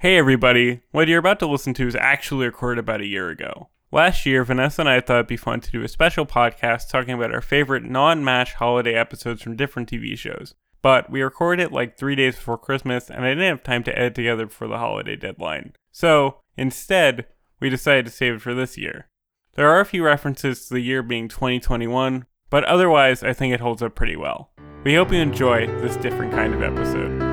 Hey everybody, what you're about to listen to is actually recorded about a year ago. Last year, Vanessa and I thought it'd be fun to do a special podcast talking about our favorite non MASH holiday episodes from different TV shows. But we recorded it like three days before Christmas, and I didn't have time to edit together before the holiday deadline. So, instead, we decided to save it for this year. There are a few references to the year being 2021, but otherwise, I think it holds up pretty well. We hope you enjoy this different kind of episode.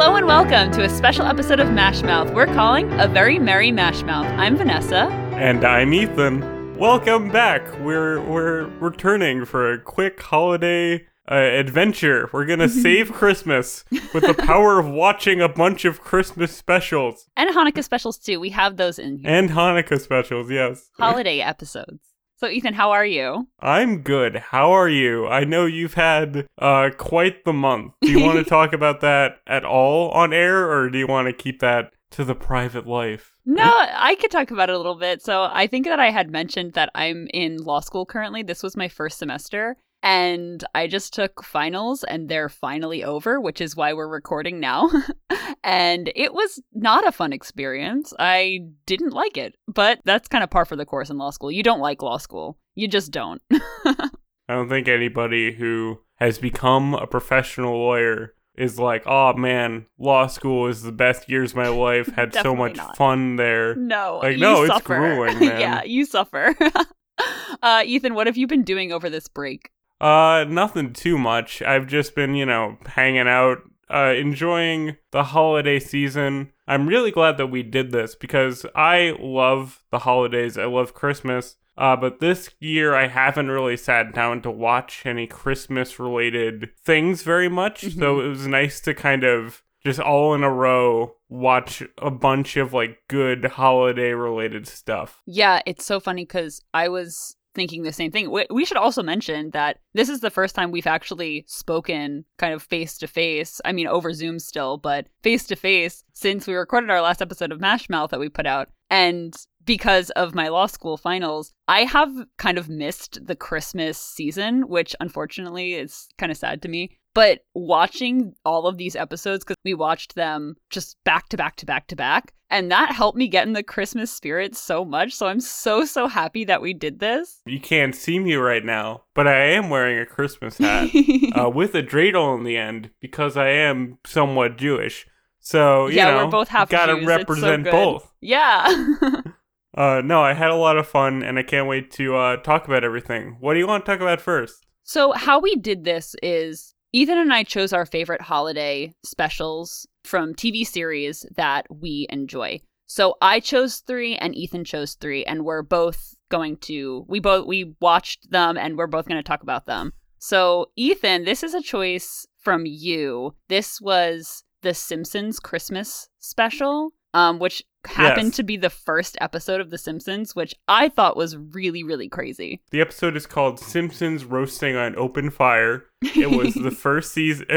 Hello and welcome to a special episode of Mashmouth. We're calling a very merry Mashmouth. I'm Vanessa. And I'm Ethan. Welcome back. We're we're returning for a quick holiday uh, adventure. We're gonna save Christmas with the power of watching a bunch of Christmas specials And Hanukkah specials too. We have those in here. and Hanukkah specials. Yes. Holiday episodes. So Ethan, how are you? I'm good. How are you? I know you've had uh quite the month. Do you want to talk about that at all on air, or do you want to keep that to the private life? No, I could talk about it a little bit. So I think that I had mentioned that I'm in law school currently. This was my first semester. And I just took finals and they're finally over, which is why we're recording now. and it was not a fun experience. I didn't like it, but that's kind of par for the course in law school. You don't like law school, you just don't. I don't think anybody who has become a professional lawyer is like, oh man, law school is the best years of my life. Had so much not. fun there. no, Like, you no, it's suffer. grueling, man. yeah, you suffer. uh, Ethan, what have you been doing over this break? Uh, nothing too much. I've just been, you know, hanging out, uh, enjoying the holiday season. I'm really glad that we did this because I love the holidays. I love Christmas. Uh, but this year I haven't really sat down to watch any Christmas related things very much. So it was nice to kind of just all in a row watch a bunch of like good holiday related stuff. Yeah, it's so funny because I was thinking the same thing. We, we should also mention that this is the first time we've actually spoken kind of face to face. I mean, over Zoom still, but face to face since we recorded our last episode of Mash Mouth that we put out. And because of my law school finals, I have kind of missed the Christmas season, which unfortunately is kind of sad to me. But watching all of these episodes, because we watched them just back to back to back to back, and that helped me get in the Christmas spirit so much. So I'm so, so happy that we did this. You can't see me right now, but I am wearing a Christmas hat. uh, with a dreidel in the end because I am somewhat Jewish. So you yeah, know, we're both half gotta Jews. It's so represent both. Yeah. Uh, no, I had a lot of fun, and I can't wait to uh, talk about everything. What do you want to talk about first? So, how we did this is Ethan and I chose our favorite holiday specials from TV series that we enjoy. So, I chose three and Ethan chose three, and we're both going to, we both, we watched them and we're both going to talk about them. So, Ethan, this is a choice from you. This was the Simpsons Christmas special, um, which happened Yes. to be the first episode of The Simpsons, which I thought was really, really crazy. The episode is called "Simpsons Roasting on Open Fire." It was the first season.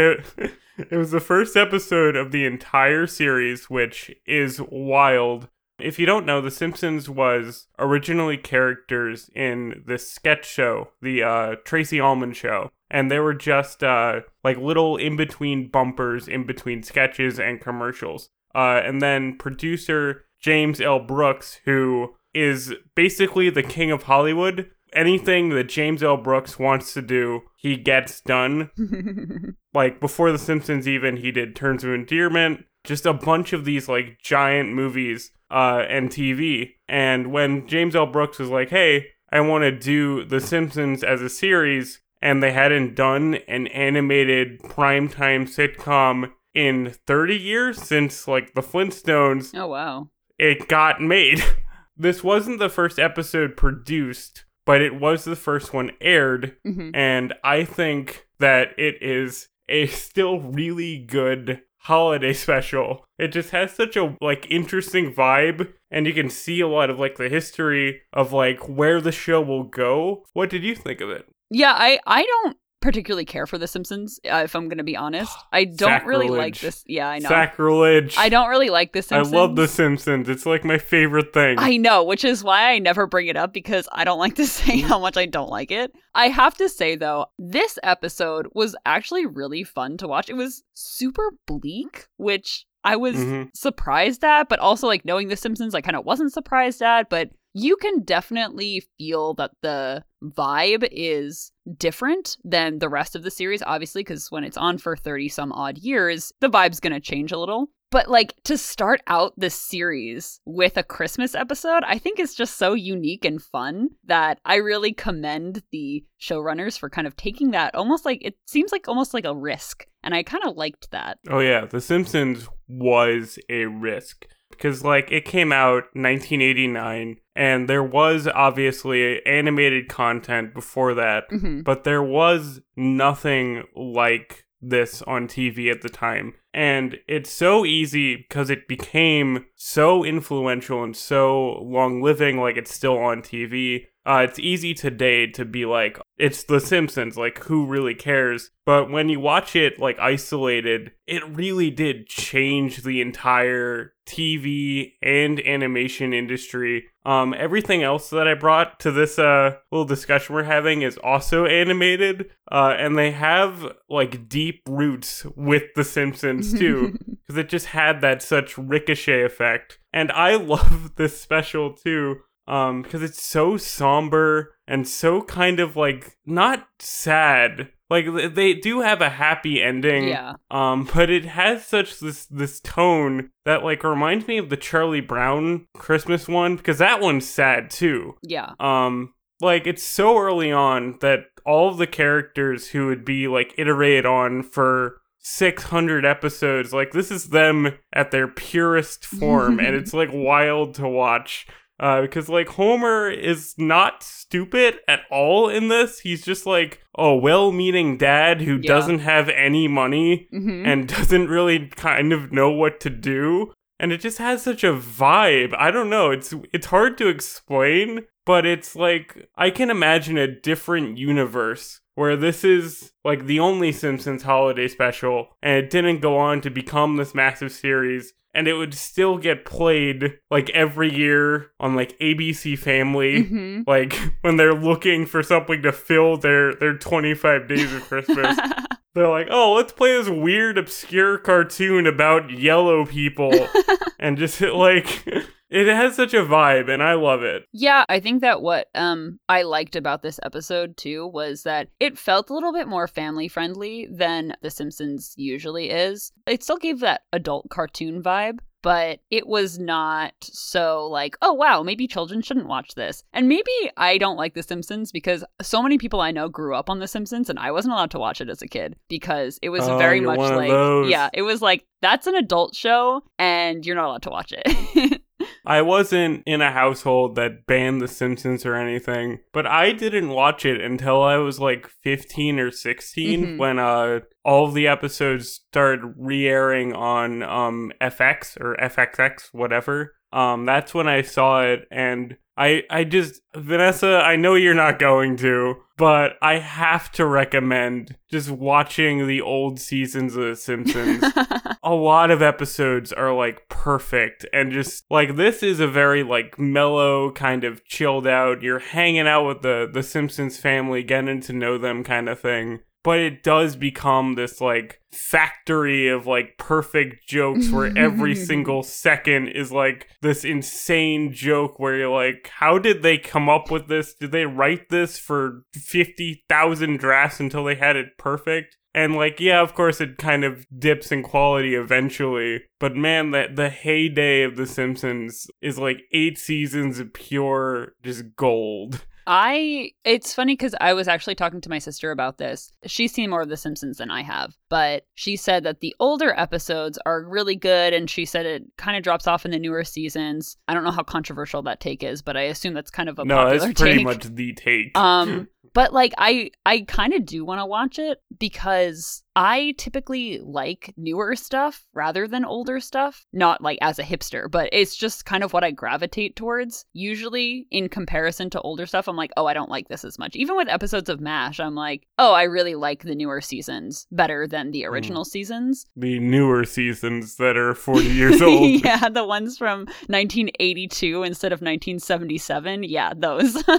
It, it was the first episode of the entire series, which is wild. If you don't know, The Simpsons was originally characters in this sketch show, the uh, Tracey Ullman show. And they were just uh, like little in between bumpers in between sketches and commercials. Uh, and then producer James L. Brooks, who is basically the king of Hollywood. Anything that James L. Brooks wants to do, he gets done like before the simpsons even he did terms of endearment just a bunch of these like giant movies uh and tv and when james l brooks was like hey i want to do the simpsons as a series and they hadn't done an animated primetime sitcom in 30 years since like the flintstones oh, wow. it got made. this wasn't the first episode produced, but it was the first one aired, hmm and I think that it is a still really good holiday special. It just has such a like interesting vibe and you can see a lot of like the history of like where the show will go. What did you think of it? Yeah, I I don't particularly care for The Simpsons, uh, if I'm going to be honest. I don't really like this. Yeah, I know. Sacrilege. I don't really like The Simpsons. I love The Simpsons. It's like my favorite thing. I know, which is why I never bring it up because I don't like to say how much I don't like it. I have to say, though, this episode was actually really fun to watch. It was super bleak, which I was Mhm. surprised at, but also like knowing The Simpsons, I kind of wasn't surprised at. But you can definitely feel that the vibe is different than the rest of the series, obviously, because when it's on for 30 some odd years, the vibe's going to change a little. But like to start out this series with a Christmas episode, I think is just so unique and fun that I really commend the showrunners for kind of taking that almost like it seems like almost like a risk. And I kind of liked that. Oh yeah, The Simpsons was a risk because like it came out 1989 and there was obviously animated content before that, hmm but there was nothing like this on TV at the time. And it's so easy because it became so influential and so long living, like it's still on TV. Uh, it's easy today to be like, it's The Simpsons, like, who really cares? But when you watch it, like, isolated, it really did change the entire TV and animation industry. Um, everything else that I brought to this uh, little discussion we're having is also animated, uh, and they have, like, deep roots with The Simpsons, too because it just had that such ricochet effect. And I love this special too, um, because it's so somber and so kind of like not sad. Like they do have a happy ending, yeah. um, but it has such this this tone that like reminds me of the Charlie Brown Christmas one because that one's sad too. Yeah. Um, like it's so early on that all of the characters who would be like iterated on for 600 episodes, like this is them at their purest form, and it's like wild to watch. Uh, because like Homer is not stupid at all in this. He's just like a well-meaning dad who Yeah. doesn't have any money hmm and doesn't really kind of know what to do and it just has such a vibe i don't know it's it's hard to explain but it's like i can imagine a different universe where this is like the only simpsons holiday special and it didn't go on to become this massive series and it would still get played like every year on like abc family hmm like when they're looking for something to fill their their 25 days of christmas they're like, oh, let's play this weird, obscure cartoon about yellow people. and just like, it has such a vibe, and I love it. Yeah, I think that what um I liked about this episode too was that it felt a little bit more family friendly than The Simpsons usually is. It still gave that adult cartoon vibe, but it was not so like, oh wow, maybe children shouldn't watch this. And maybe I don't like The Simpsons because so many people I know grew up on The Simpsons and I wasn't allowed to watch it as a kid because it was Oh, very much like yeah, it was like that's an adult show and you're not allowed to watch it. I wasn't in a household that banned The Simpsons or anything, but I didn't watch it until I was like 15 or 16 Mhm. when uh all of the episodes started re-airing on um FX or FXX whatever. Um that's when I saw it and I I just Vanessa, I know you're not going to, but I have to recommend just watching the old seasons of The Simpsons. A lot of episodes are like perfect and just like this is a very like mellow kind of chilled out you're hanging out with the the simpsons family getting to know them kind of thing but it does become this like factory of like perfect jokes where every single second is like this insane joke where you're like how did they come up with this did they write this for 50,000 drafts until they had it perfect and like, yeah, of course, it kind of dips in quality eventually. But man, that the heyday of The Simpsons is like eight seasons of pure just gold. I it's funny cuz I was actually talking to my sister about this. She's seen more of the Simpsons than I have, but she said that the older episodes are really good and she said it kind of drops off in the newer seasons. I don't know how controversial that take is, but I assume that's kind of a no, that's pretty take. much the take. Um but like I I kind of do want to watch it because I typically like newer stuff rather than older stuff. Not like as a hipster, but it's just kind of what I gravitate towards. Usually, in comparison to older stuff, I'm like, oh, I don't like this as much. Even with episodes of MASH, I'm like, oh, I really like the newer seasons better than the original mm. seasons. The newer seasons that are 40 years old. yeah, the ones from 1982 instead of 1977. Yeah, those.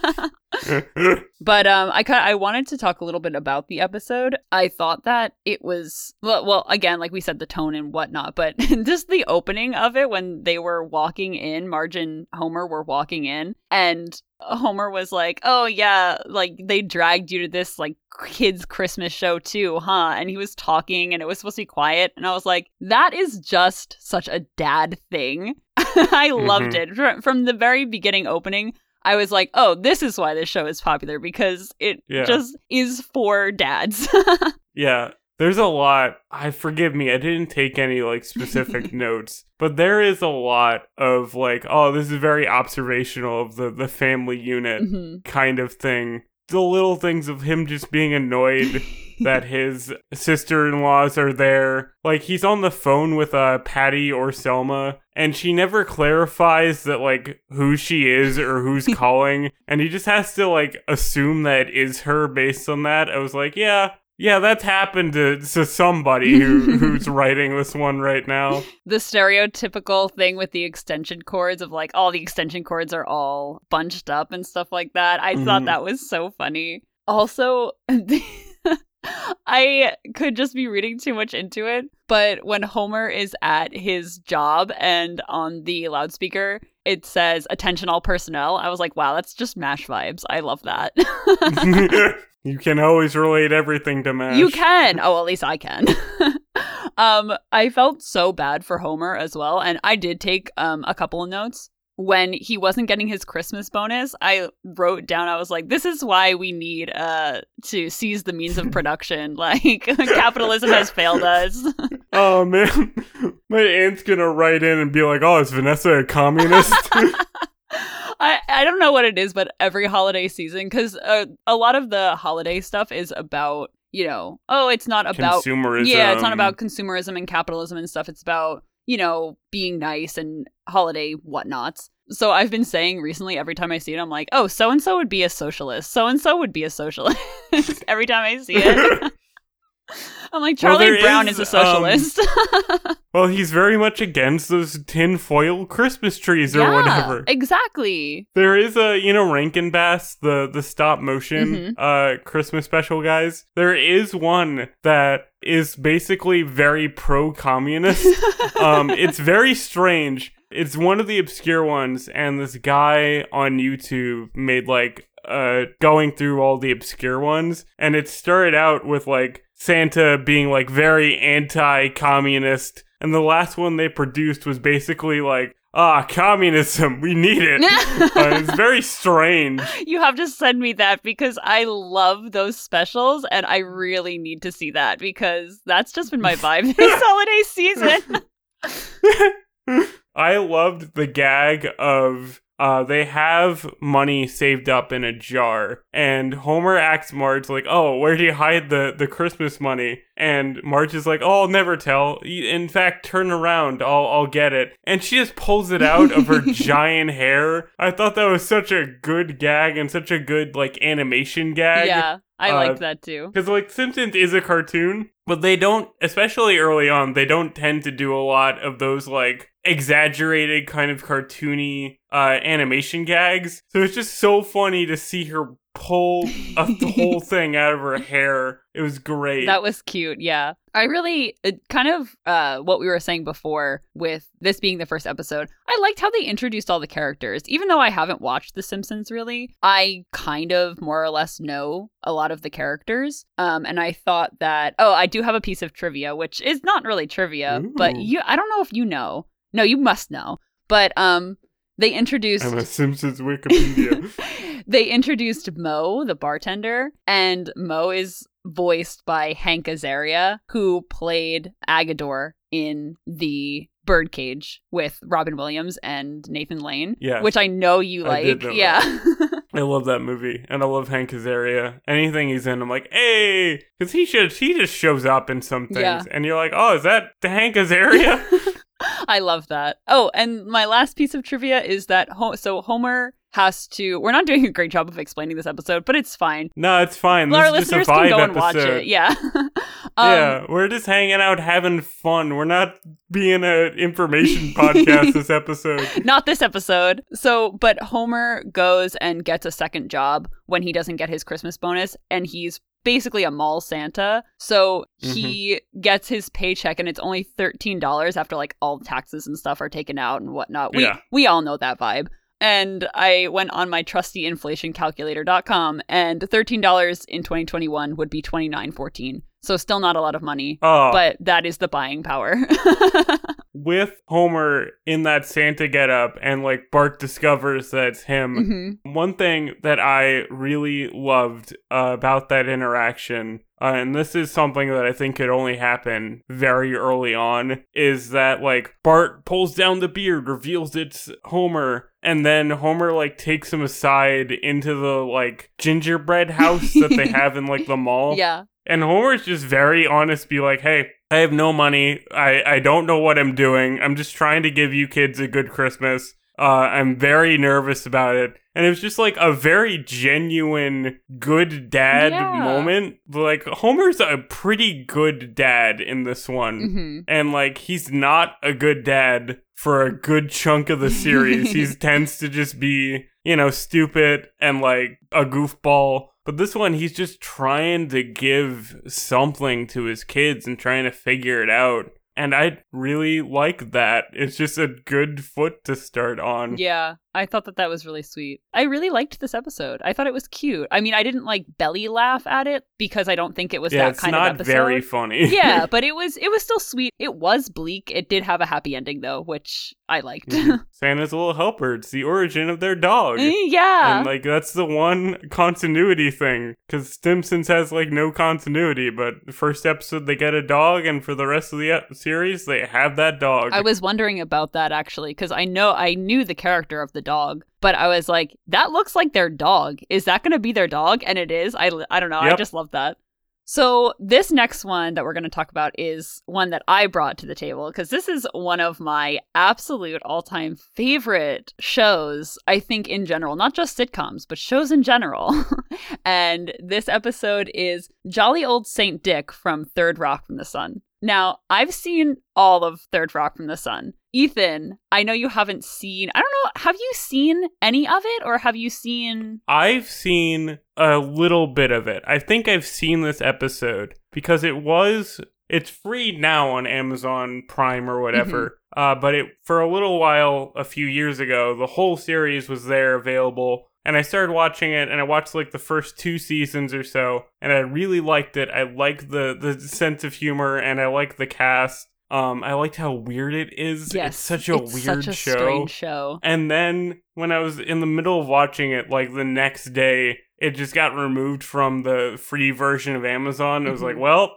but um, I kind I wanted to talk a little bit about the episode. I thought that it was well, well, again, like we said, the tone and whatnot, but just the opening of it when they were walking in, Marge and Homer were walking in, and Homer was like, "Oh yeah, like they dragged you to this like kids Christmas show too, huh?" And he was talking and it was supposed to be quiet, and I was like, "That is just such a dad thing." I loved mm-hmm. it from the very beginning opening. I was like, "Oh, this is why this show is popular because it yeah. just is for dads." yeah, there's a lot. I forgive me, I didn't take any like specific notes, but there is a lot of like, oh, this is very observational of the the family unit mm-hmm. kind of thing. The little things of him just being annoyed that his sister-in-laws are there. Like he's on the phone with uh Patty or Selma and she never clarifies that like who she is or who's calling and he just has to like assume that it is her based on that. I was like, yeah, yeah, that's happened to, to somebody who, who's writing this one right now. The stereotypical thing with the extension cords of like all the extension cords are all bunched up and stuff like that. I mm-hmm. thought that was so funny. Also, I could just be reading too much into it, but when Homer is at his job and on the loudspeaker, it says attention all personnel. I was like, wow, that's just MASH vibes. I love that. You can always relate everything to MASH. You can. Oh, at least I can. um, I felt so bad for Homer as well, and I did take um a couple of notes when he wasn't getting his Christmas bonus. I wrote down. I was like, "This is why we need uh to seize the means of production. like capitalism has failed us." oh man, my aunt's gonna write in and be like, "Oh, is Vanessa a communist?" I, I don't know what it is, but every holiday season, because uh, a lot of the holiday stuff is about, you know, oh, it's not about consumerism. Yeah, it's not about consumerism and capitalism and stuff. It's about, you know, being nice and holiday whatnots. So I've been saying recently, every time I see it, I'm like, oh, so and so would be a socialist. So and so would be a socialist. every time I see it. I'm like Charlie well, Brown is, is, a socialist. Um, well, he's very much against those tinfoil Christmas trees or yeah, whatever. Exactly. There is a you know Rankin Bass, the the stop motion mm-hmm. uh Christmas special guys. There is one that is basically very pro communist. um, it's very strange. It's one of the obscure ones, and this guy on YouTube made like uh going through all the obscure ones, and it started out with like Santa being like very anti-communist, and the last one they produced was basically like, ah, communism, we need it. uh, it's very strange. You have to send me that because I love those specials, and I really need to see that because that's just been my vibe this holiday season. I loved the gag of uh, they have money saved up in a jar, and Homer asks Marge like, "Oh, where do you hide the the Christmas money?" And Marge is like, "Oh, I'll never tell. In fact, turn around, I'll I'll get it." And she just pulls it out of her giant hair. I thought that was such a good gag and such a good like animation gag. Yeah. I uh, like that too. Because like Simpsons is a cartoon, but they don't, especially early on, they don't tend to do a lot of those like exaggerated kind of cartoony uh, animation gags. So it's just so funny to see her pull a, the whole thing out of her hair. It was great. That was cute. Yeah. I really kind of uh, what we were saying before with this being the first episode. I liked how they introduced all the characters. Even though I haven't watched The Simpsons really, I kind of more or less know a lot of the characters. Um, and I thought that oh, I do have a piece of trivia, which is not really trivia, Ooh. but you I don't know if you know. No, you must know. But um, they introduced. I'm a Simpsons Wikipedia. they introduced Moe, the bartender, and Moe is voiced by Hank Azaria, who played Agador in the Birdcage with Robin Williams and Nathan Lane, Yes. which I know you like. know yeah. I love that movie, and I love Hank Azaria. Anything he's in, I'm like, hey, because he should he just shows up in some things, Yeah. and you're like, oh, is that the Hank Azaria? I love that. Oh, and my last piece of trivia is that Ho- so Homer has to. We're not doing a great job of explaining this episode, but it's fine. no, it's fine. Our This listeners can go and episode. watch it. Yeah. um, yeah, we're just hanging out, having fun. We're not being an information podcast this episode. Not this episode. So, but Homer goes and gets a second job when he doesn't get his Christmas bonus, and he's basically a mall Santa. So he mm-hmm. gets his paycheck, and it's only thirteen dollars after like all taxes and stuff are taken out and whatnot. We Yeah. we all know that vibe. And I went on my trusty inflationcalculator.com, and $13 in 2021 would be $29.14. So still not a lot of money, Oh, but that is the buying power. with Homer in that Santa getup, and like Bart discovers that it's him. Mhm. One thing that I really loved uh, about that interaction, uh, and this is something that I think could only happen very early on, is that like Bart pulls down the beard, reveals it's Homer, and then Homer like takes him aside into the like gingerbread house that they have in like the mall. Yeah. And Homer's just very honest, be like, hey, I have no money. I, I don't know what I'm doing. I'm just trying to give you kids a good Christmas. Uh, I'm very nervous about it. And it was just like a very genuine good dad Yeah. moment. Like, Homer's a pretty good dad in this one. hmm And like, he's not a good dad for a good chunk of the series. he tends to just be, you know, stupid and like a goofball. But this one, he's just trying to give something to his kids and trying to figure it out. And I really like that. It's just a good foot to start on. Yeah, I thought that that was really sweet. I really liked this episode. I thought it was cute. I mean, I didn't like belly laugh at it because I don't think it was Yeah, that kind not of episode. very funny. yeah, but it was it was still sweet. It was bleak. It did have a happy ending though, which I liked. Mhm. Santa's little helper. It's the origin of their dog. yeah. And like that's the one continuity thing because Simpsons has like no continuity. But the first episode they get a dog, and for the rest of the ep- series they have that dog. I was wondering about that actually because I know I knew the character of the dog, but I was like, that looks like their dog. Is that going to be their dog? And it is. I I don't know. I just love that. So this next one that we're going to talk about is one that I brought to the table because this is one of my absolute all-time favorite shows. I think in general, not just sitcoms, but shows in general. and this episode is Jolly Old Saint Dick from Third Rock from the Sun. Now, I've seen all of Third Rock from the Sun. Ethan, I know you haven't seen. I don't know. Have you seen any of it, or have you seen? I've seen a little bit of it. I think I've seen this episode because it was it's free now on Amazon Prime or whatever. Uh, but it for a little while a few years ago, the whole series was there available. And I started watching it, and I watched like the first two seasons or so, and I really liked it. I liked the the sense of humor, and I liked the cast. Um, I liked how weird it is. Yes, it's such a it's weird such a show. strange show. And then when I was in the middle of watching it, like the next day, it just got removed from the free version of Amazon. I was like, Mhm. well,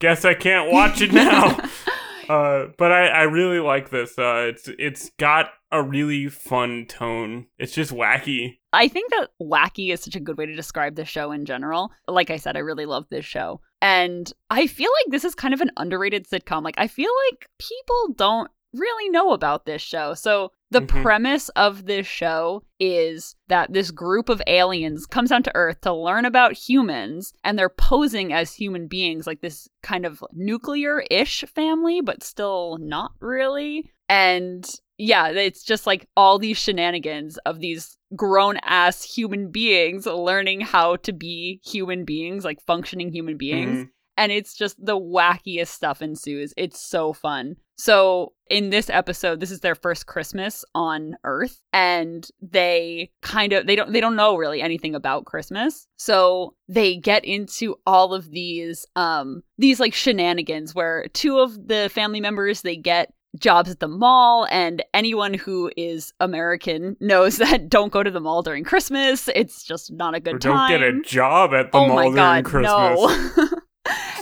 guess I can't watch it now. uh, but I, I really like this. Uh, it's it's got a really fun tone. It's just wacky. I think that wacky is such a good way to describe the show in general. Like I said, I really love this show. And I feel like this is kind of an underrated sitcom. Like, I feel like people don't really know about this show. So, the Mhm. premise of this show is that this group of aliens comes down to Earth to learn about humans, and they're posing as human beings, like this kind of nuclear ish family, but still not really. And yeah, it's just like all these shenanigans of these grown ass human beings learning how to be human beings, like functioning human beings. Mhm. And it's just the wackiest stuff ensues. It's so fun. So, in this episode, this is their first Christmas on Earth and they kind of they don't they don't know really anything about Christmas. So, they get into all of these um these like shenanigans where two of the family members they get jobs at the mall and anyone who is American knows that don't go to the mall during Christmas. It's just not a good Or don't time. get a job at the oh mall my during Christmas. no.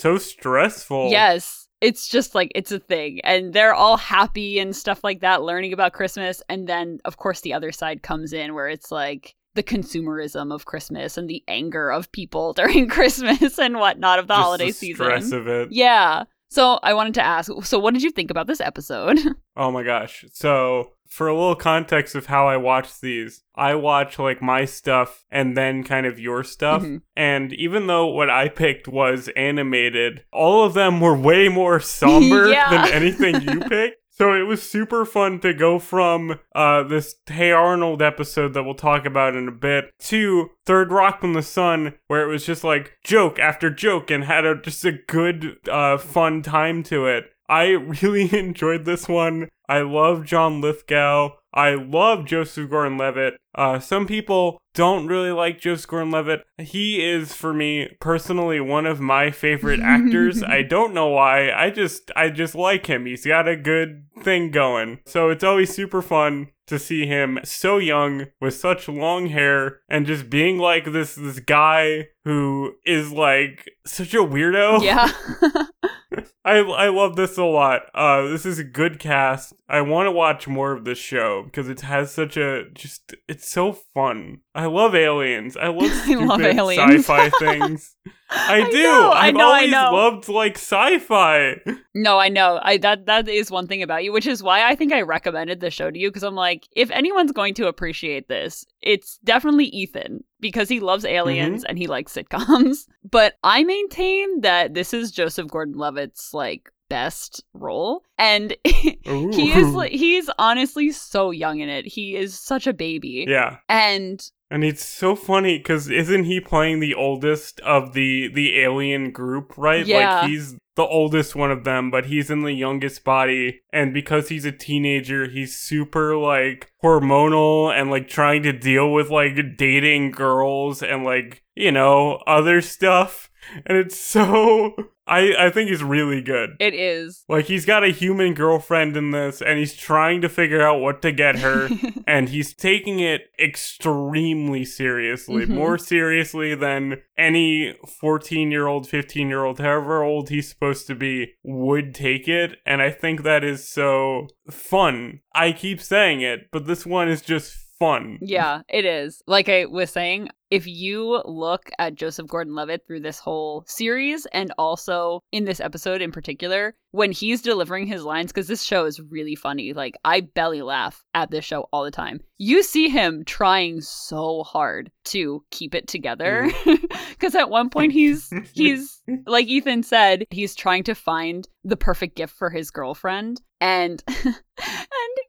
So stressful. yes. it's just like it's a thing and they're all happy and stuff like that learning about christmas and then of course the other side comes in where it's like the consumerism of christmas and the anger of people during christmas and whatnot of the Just holiday the season stress of it. yeah so i wanted to ask so what did you think about this episode Oh my gosh. So, for a little context of how I watch these, I watch like my stuff and then kind of your stuff. Mhm. And even though what I picked was animated, all of them were way more somber Yeah. than anything you picked. So it was super fun to go from uh, this Hey Arnold episode that we'll talk about in a bit to Third Rock from the Sun, where it was just like joke after joke and had a, just a good, uh, fun time to it. I really enjoyed this one. I love John Lithgow. I love Joseph Gordon Levitt. Uh, some people don't really like Joseph Gordon Levitt. He is, for me personally, one of my favorite actors. I don't know why. I just, I just like him. He's got a good thing going. So it's always super fun to see him so young with such long hair and just being like this this guy who is like such a weirdo. yeah I I love this a lot. Uh, this is a good cast. I want to watch more of this show because it has such a just. It's so fun. I love aliens. I love I love aliens. sci-fi things. I, I do. know, I I've know, I always know. loved like sci-fi. No, I know. I that that is one thing about you, which is why I think I recommended the show to you because I'm like, if anyone's going to appreciate this, it's definitely Ethan because he loves aliens mm-hmm. and he likes sitcoms. But I maintain that this is Joseph Gordon-Levitt's like best role and he is he's honestly so young in it. He is such a baby. yeah. And And it's so funny because isn't he playing the oldest of the the alien group, right? Yeah. Like he's the oldest one of them, but he's in the youngest body. And because he's a teenager, he's super like hormonal and like trying to deal with like dating girls and like, you know, other stuff. And it's so I I think he's really good. it is Like he's got a human girlfriend in this and he's trying to figure out what to get her and he's taking it extremely seriously, Mhm. more seriously than any 14 year old, 15 year old, however old he's supposed to be, would take it. And I think that is so fun. I keep saying it, but this one is just fun. Yeah, it is. Like I was saying, if you look at Joseph Gordon Levitt through this whole series and also in this episode in particular, when he's delivering his lines, because this show is really funny, like I belly laugh at this show all the time. You see him trying so hard to keep it together. Mm. Because at one point he's he's like Ethan said, he's trying to find the perfect gift for his girlfriend. And and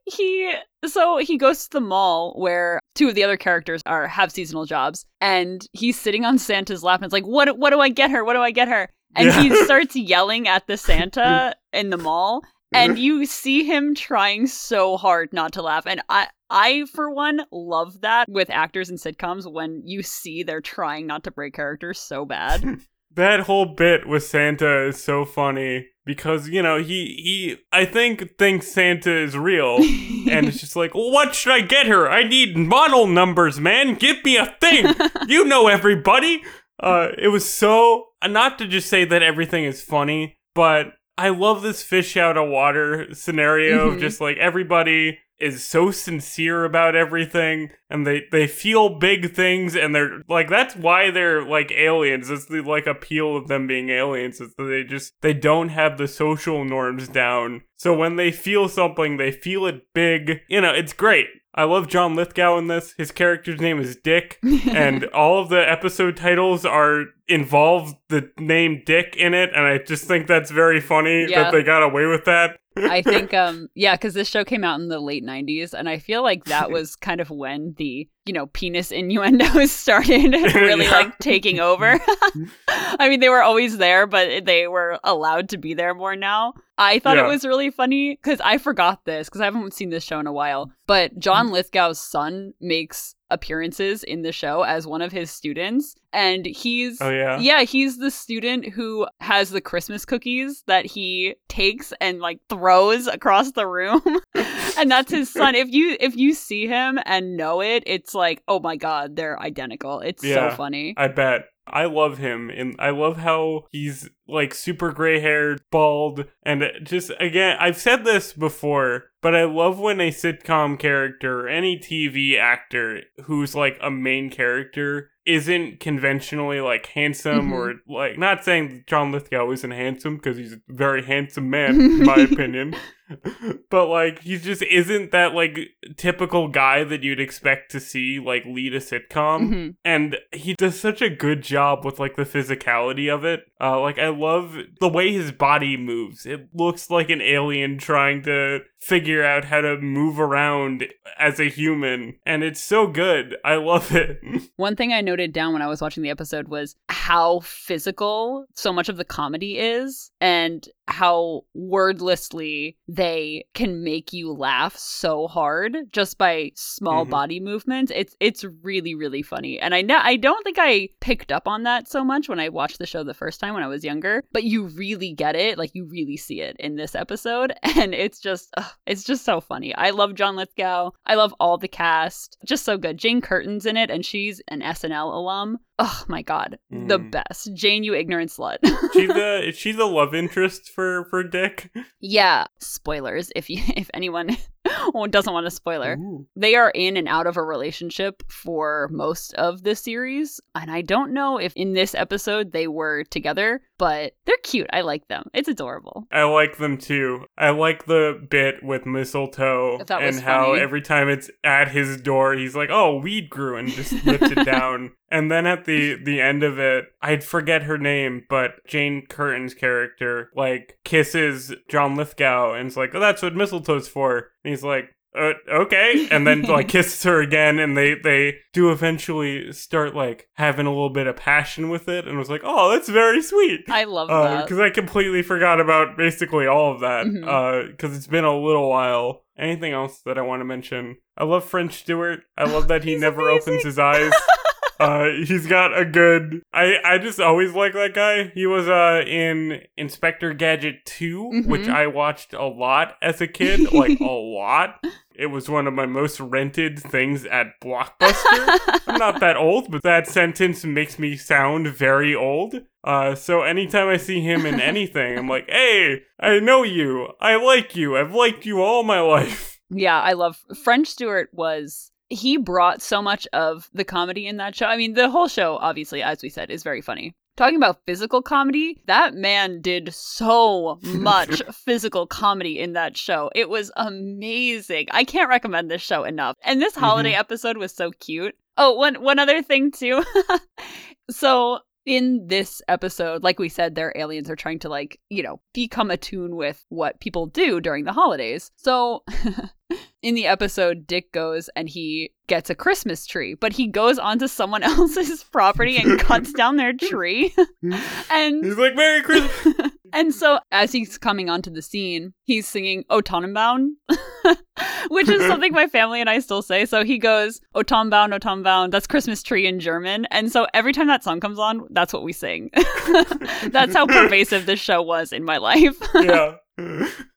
he so he goes to the mall where two of the other characters are have seasonal jobs and he's sitting on Santa's lap and it's like, What what do I get her? What do I get her? And Yeah. he starts yelling at the Santa in the mall. And you see him trying so hard not to laugh. And I I for one love that with actors in sitcoms when you see they're trying not to break characters so bad. that whole bit with Santa is so funny because, you know, he, he I think thinks Santa is real. and it's just like, what should I get her? I need model numbers, man. Give me a thing. you know everybody. Uh, it was so not to just say that everything is funny, but I love this fish out of water scenario Mhm. of just like everybody is so sincere about everything and they they feel big things and they're like that's why they're like aliens it's the like appeal of them being aliens is that they just they don't have the social norms down. So when they feel something they feel it big. You know it's great. I love john lithgow in this. His character's name is dick and all of the episode titles are involve the name dick in it and i just think that's very funny Yeah. that they got away with that I think, um, yeah, because this show came out in the late '90s, and I feel like that was kind of when the, you know, penis innuendos started really Yeah. like taking over. I mean, they were always there, but they were allowed to be there more now. I thought Yeah. it was really funny because I forgot this because I haven't seen this show in a while. But John Mm-hmm. Lithgow's son makes appearances in the show as one of his students, and he's oh yeah yeah, he's the student who has the Christmas cookies that he takes and like throws across the room. and that's his son. If you if you see him and know it, it's like, "Oh my god, they're identical." It's Yeah. so funny. I bet. I love him and I love how he's like super gray haired, bald, and just again, I've said this before, but I love when a sitcom character, any TV actor who's like a main character, isn't conventionally like handsome Mhm. or like not saying John Lithgow isn't handsome because he's a very handsome man in my opinion. but like he just isn't that like typical guy that you'd expect to see like lead a sitcom. Mhm. and he does such a good job with like the physicality of it. Uh like i love the way his body moves. It looks like an alien trying to figure out how to move around as a human. And it's so good. I love it. One thing I noted down when I was watching the episode was how physical so much of the comedy is. And how wordlessly they can make you laugh so hard just by small Mhm. body movements. It's it's really really funny. And I know I don't think I picked up on that so much when I watched the show the first time when I was younger, but you really get it. Like you really see it in this episode and it's just ugh, it's just so funny. I love John Lithgow. I love all the cast. Just so good. Jane Curtin's in it and she's an SNL alum. Oh my god. The Mm. best. Jane, you ignorant slut. she's the is she the love interest for for dick yeah. Spoilers if you if anyone doesn't want a spoiler. Ooh. They are in and out of a relationship for most of the series. And I don't know if in this episode they were together, but they're cute. I like them. It's adorable. I like them too. I like the bit with mistletoe That was and how funny. every time it's at his door, he's like, "Oh, weed grew," and just lifts it down. And then at the the end of it, I'd forget her name, but Jane Curtin's character like kisses John Lithgow and it's like, "Oh, that's what mistletoe's for." And he's like. Uh, okay, and then like kisses her again, and they they do eventually start like having a little bit of passion with it, and was like, oh, that's very sweet I love uh, that. because I completely forgot about basically all of that mm-hmm. uh, because it's been a little while. Anything else that I want to mention? I love French Stewart. I love that he never amazing. opens his eyes. uh, he's got a good. I I just always like that guy. He was uh in Inspector Gadget 2 which Mhm. I watched a lot as a kid, like a lot. It was one of my most rented things at Blockbuster. I'm not that old, but that sentence makes me sound very old. Uh, so anytime I see him in anything, I'm like, hey, I know you. I like you. I've liked you all my life. Yeah, I love French Stewart was he brought so much of the comedy in that show. I mean, the whole show obviously as we said is very funny. Talking about physical comedy, that man did so much physical comedy in that show. It was amazing. I can't recommend this show enough. And this holiday mm-hmm. episode was so cute. Oh, one one other thing too. so in this episode, like we said, their aliens are trying to like, you know, become attuned with what people do during the holidays. So in the episode, Dick goes and he gets a Christmas tree, but he goes onto someone else's property and cuts down their tree. and He's like, Merry Christmas. And so as he's coming onto the scene, he's singing O Tannenbaum, which is something my family and I still say. So he goes, O Tannenbaum, O Tannenbaum, that's Christmas tree in German. And so every time that song comes on, that's what we sing. that's how pervasive this show was in my life. yeah.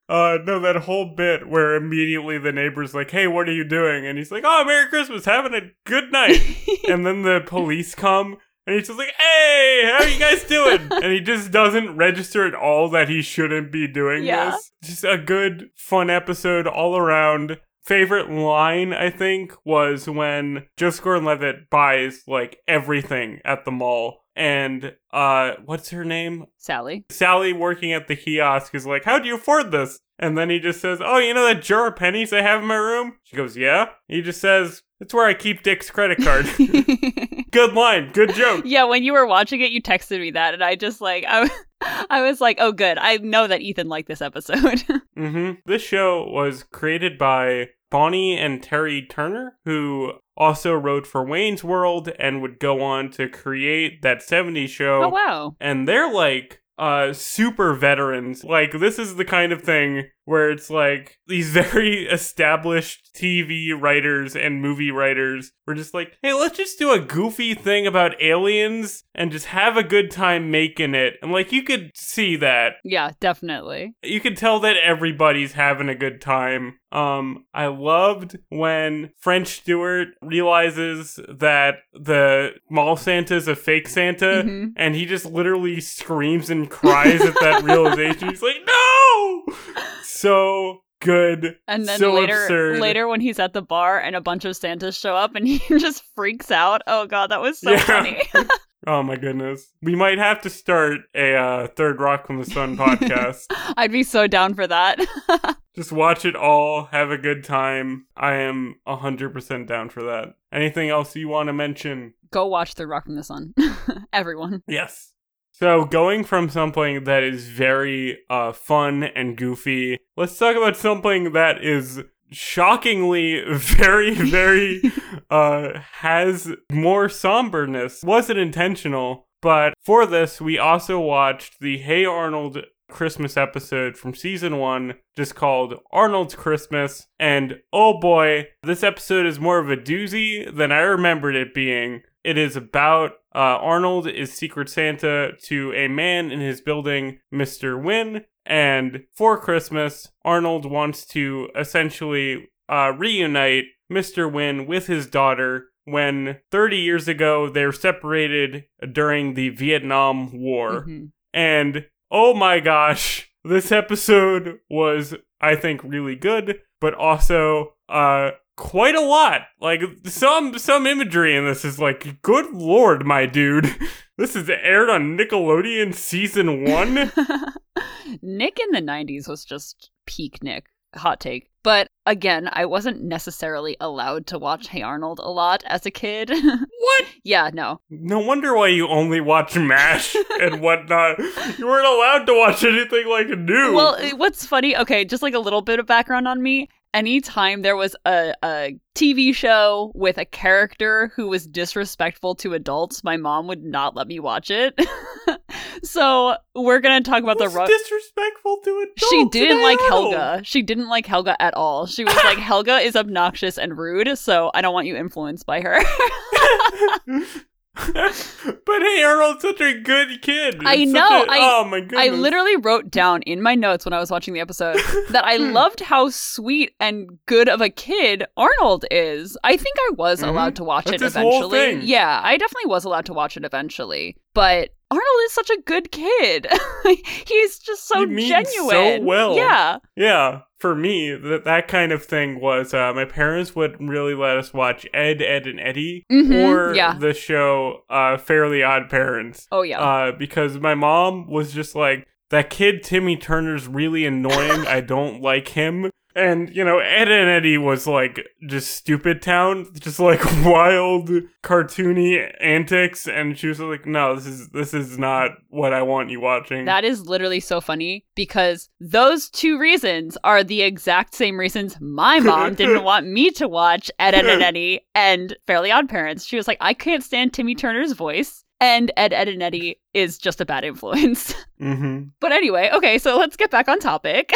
Uh, no, that whole bit where immediately the neighbor's like, hey, what are you doing? And he's like, oh, Merry Christmas, having a good night. and then the police come and he's just like, "Hey, how are you guys doing?" and he just doesn't register at all that he shouldn't be doing Yeah. this. Just a good, fun episode all around. Favorite line I think was when Joseph Gordon-Levitt buys like everything at the mall, and uh, what's her name? Sally. Sally working at the kiosk is like, "How do you afford this?" And then he just says, "Oh, you know that jar of pennies I have in my room?" She goes, "Yeah." He just says, "It's where I keep Dick's credit card." good line, good joke. yeah, when you were watching it, you texted me that, and I just like I, I was like, oh, good. I know that Ethan liked this episode. hmm This show was created by Bonnie and Terry Turner, who also wrote for Wayne's World and would go on to create that 70s show. oh wow. And they're like uh super veterans. Like this is the kind of thing where it's like these very established TV writers and movie writers were just like, hey, let's just do a goofy thing about aliens and just have a good time making it. And like, you could see that. Yeah, definitely. You could tell that everybody's having a good time. Um, I loved when French Stewart realizes that the mall Santa is a fake Santa, Mhm. and he just literally screams and cries at that realization. He's like, "No!" So good. And then so later, absurd. later when he's at the bar and a bunch of Santas show up and he just freaks out. Oh god, that was so Yeah. funny. Oh my goodness. We might have to start a uh, Third Rock from the Sun podcast. I'd be so down for that. Just watch it all, have a good time. I am 100% down for that. Anything else you want to mention? Go watch The Rock from the Sun. Everyone. Yes. So, going from something that is very uh, fun and goofy, let's talk about something that is shockingly very, very uh, has more somberness. Wasn't intentional, but for this, we also watched the Hey Arnold Christmas episode from season one, just called Arnold's Christmas. And oh boy, this episode is more of a doozy than I remembered it being. It is about uh, Arnold is Secret Santa to a man in his building, Mr. Wynn. And for Christmas, Arnold wants to essentially uh, reunite Mr. Wynn with his daughter when 30 years ago they were separated during the Vietnam War. Mhm. And oh my gosh, this episode was, I think, really good, but also uh quite a lot. Like some some imagery in this is like, good lord, my dude. This is aired on Nickelodeon season one. Nick in the 90s was just peak Nick. Hot take. But again, I wasn't necessarily allowed to watch Hey Arnold a lot as a kid. what? yeah, no. No wonder why you only watch MASH and whatnot. You weren't allowed to watch anything like new. Well, eh, what's funny, okay, just like a little bit of background on me. Anytime there was a, a TV show with a character who was disrespectful to adults, my mom would not let me watch it. so we're gonna talk about the ru- disrespectful to adults. She didn't like? Helga. She didn't like Helga at all. She was like, Helga is obnoxious and rude, so I don't want you influenced by her. but hey, Arnold's such a good kid. I It's know, a- I- oh my goodness. I literally wrote down in my notes when I was watching the episode that I loved how sweet and good of a kid Arnold is. I think I was Mhm. allowed to watch That's it eventually. Yeah, I definitely was allowed to watch it eventually. But Arnold is such a good kid. He's just so He means so genuine. well. Yeah. Yeah, for me, that that kind of thing was uh, my parents would really let us watch Ed, Edd n Eddy, Mhm, or yeah. the show uh, Fairly OddParents, Oh yeah. uh, because my mom was just like, that kid Timmy Turner's really annoying. I don't like him. And you know, Ed and Eddie was like just stupid town, just like wild, cartoony antics, and she was like, "No, this is this is not what I want you watching." That is literally so funny because those two reasons are the exact same reasons my mom didn't want me to watch Ed, Ed, and Eddie and Fairly OddParents. She was like, I can't stand Timmy Turner's voice, and Ed, Edd n Eddy is just a bad influence. hmm but anyway, okay, so let's get back on topic.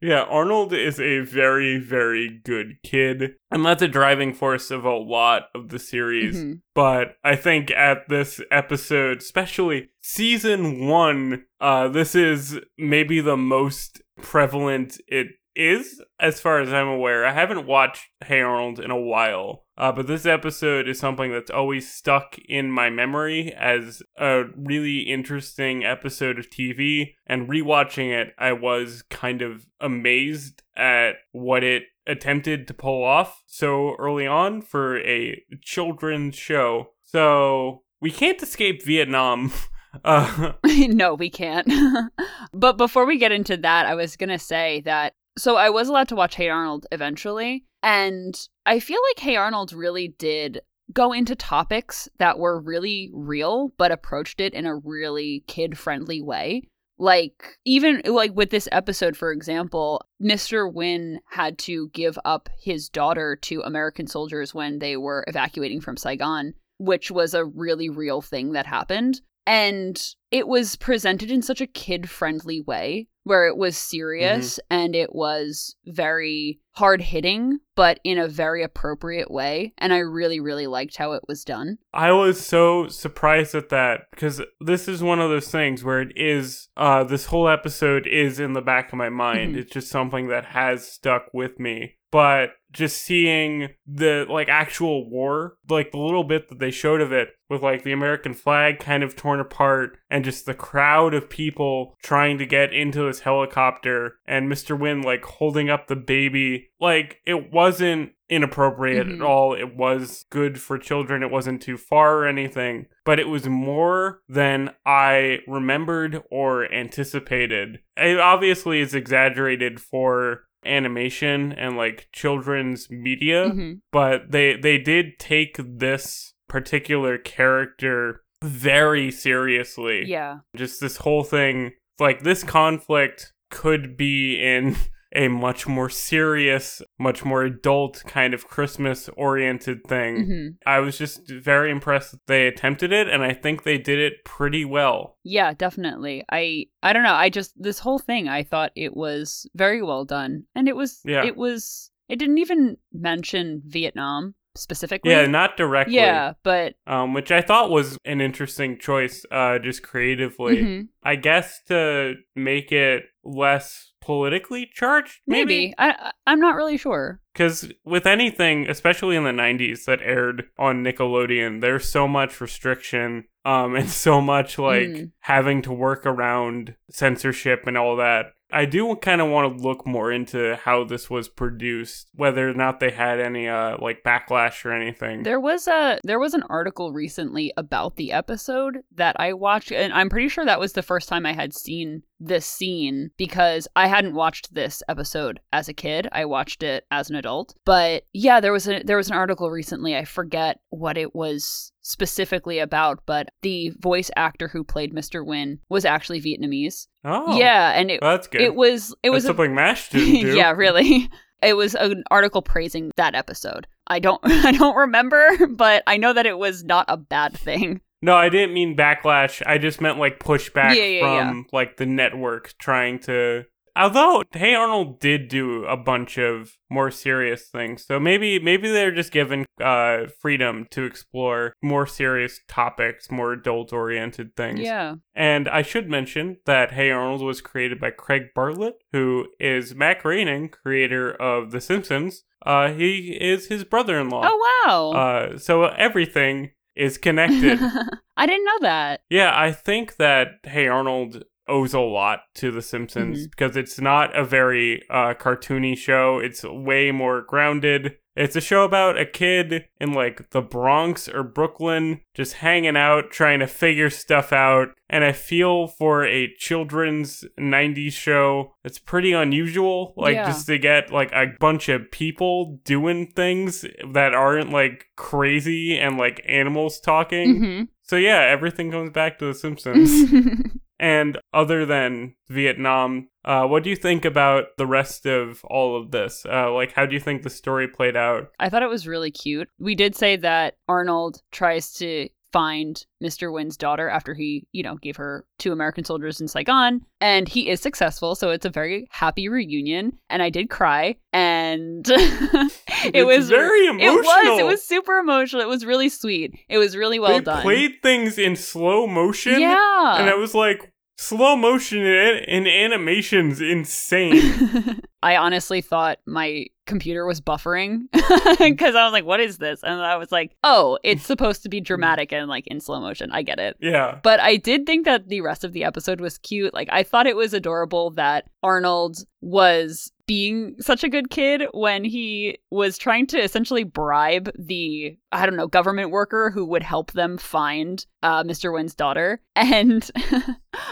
Yeah, Arnold is a very, very good kid. And that's a driving force of a lot of the series. Mhm. But I think at this episode, especially season one, uh, this is maybe the most prevalent it is, as far as I'm aware. I haven't watched Hey Arnold in a while. Uh, but this episode is something that's always stuck in my memory as a really interesting episode of TV. And rewatching it, I was kind of amazed at what it attempted to pull off so early on for a children's show. So we can't escape Vietnam. Uh, no, we can't. but before we get into that, I was going to say that so I was allowed to watch Hey Arnold eventually, and I feel like Hey Arnold really did go into topics that were really real but approached it in a really kid-friendly way. Like even like with this episode for example, Mr. Wynn had to give up his daughter to American soldiers when they were evacuating from Saigon, which was a really real thing that happened. And it was presented in such a kid friendly way where it was serious mm-hmm. and it was very hard hitting, but in a very appropriate way. And I really, really liked how it was done. I was so surprised at that because this is one of those things where it is, uh, this whole episode is in the back of my mind. Mm-hmm. It's just something that has stuck with me but just seeing the like actual war, like the little bit that they showed of it with like the American flag kind of torn apart and just the crowd of people trying to get into this helicopter and Mr. Wynn like holding up the baby, like it wasn't inappropriate mm-hmm. at all. It was good for children. It wasn't too far or anything, but it was more than I remembered or anticipated. It obviously is exaggerated for animation and like children's media, mm-hmm. but they they did take this particular character very seriously. Yeah. Just this whole thing like this conflict could be in a much more serious, much more adult kind of Christmas oriented thing. Mm-hmm. I was just very impressed that they attempted it and I think they did it pretty well. Yeah, definitely. I I don't know, I just this whole thing I thought it was very well done. And it was yeah. it was it didn't even mention Vietnam specifically. Yeah, not directly. Yeah, but um, which I thought was an interesting choice, uh, just creatively. Mm-hmm. I guess to make it less politically charged. Maybe, maybe. I I'm not really sure. Because with anything, especially in the '90s, that aired on Nickelodeon, there's so much restriction, um, and so much like mm. having to work around censorship and all that. I do kind of want to look more into how this was produced, whether or not they had any uh like backlash or anything. There was a there was an article recently about the episode that I watched and I'm pretty sure that was the first time I had seen this scene because I hadn't watched this episode as a kid. I watched it as an adult. But yeah, there was a there was an article recently. I forget what it was specifically about, but the voice actor who played Mr. Wynn was actually Vietnamese. Oh, yeah, and it well, that's good. It was it was that's a, something MASH didn't do. yeah, really. It was an article praising that episode. I don't I don't remember, but I know that it was not a bad thing. No, I didn't mean backlash. I just meant like pushback yeah, yeah, from yeah. like the network trying to Although Hey Arnold did do a bunch of more serious things, so maybe maybe they're just given uh, freedom to explore more serious topics, more adult-oriented things. Yeah. And I should mention that Hey Arnold was created by Craig Bartlett, who is Matt Groening, creator of The Simpsons. Uh, he is his brother-in-law. Oh wow! Uh, so everything is connected. I didn't know that. Yeah, I think that Hey Arnold owes a lot to The Simpsons mm-hmm. because it's not a very uh, cartoony show. It's way more grounded. It's a show about a kid in like the Bronx or Brooklyn just hanging out, trying to figure stuff out. And I feel for a children's 90s show, it's pretty unusual. Like yeah. just to get like a bunch of people doing things that aren't like crazy and like animals talking. Mm-hmm. So yeah, everything comes back to The Simpsons. And other than Vietnam, uh, what do you think about the rest of all of this? Uh, like, how do you think the story played out? I thought it was really cute. We did say that Arnold tries to find Mr. Wynn's daughter after he, you know, gave her two American soldiers in Saigon. And he is successful. So it's a very happy reunion. And I did cry. And it was very emotional. It was. It was super emotional. It was really sweet. It was really well they done. played things in slow motion. Yeah. And I was like, slow motion in, animation's insane. I honestly thought my computer was buffering mm. because I was like, what is this? And I was like, oh, it's supposed to be mm. dramatic and like in slow motion. I get it. Yeah. But I did think that the rest of the episode was cute. Like, I thought it was adorable that Arnold was being such a good kid when he was trying to essentially bribe the I don't know government worker who would help them find uh, Mr. Wynn's daughter. And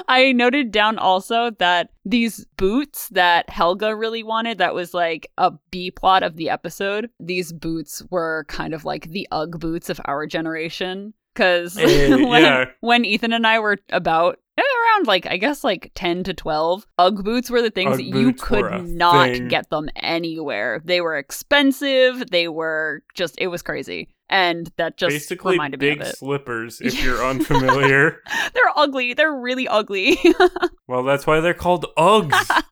I noted down also that these boots that Helga really wanted, that was like a B plot of the episode. These boots were kind of like the UGG boots of our generation because uh, when, yeah. when Ethan and I were about around like I guess like 10 to 12 UGG boots were the things Ugg that you could not thing. get them anywhere. They were expensive, they were just it was crazy. And that just Basically, reminded me big of it. slippers. If you're unfamiliar, They're ugly. They're really ugly. well, that's why they're called Uggs.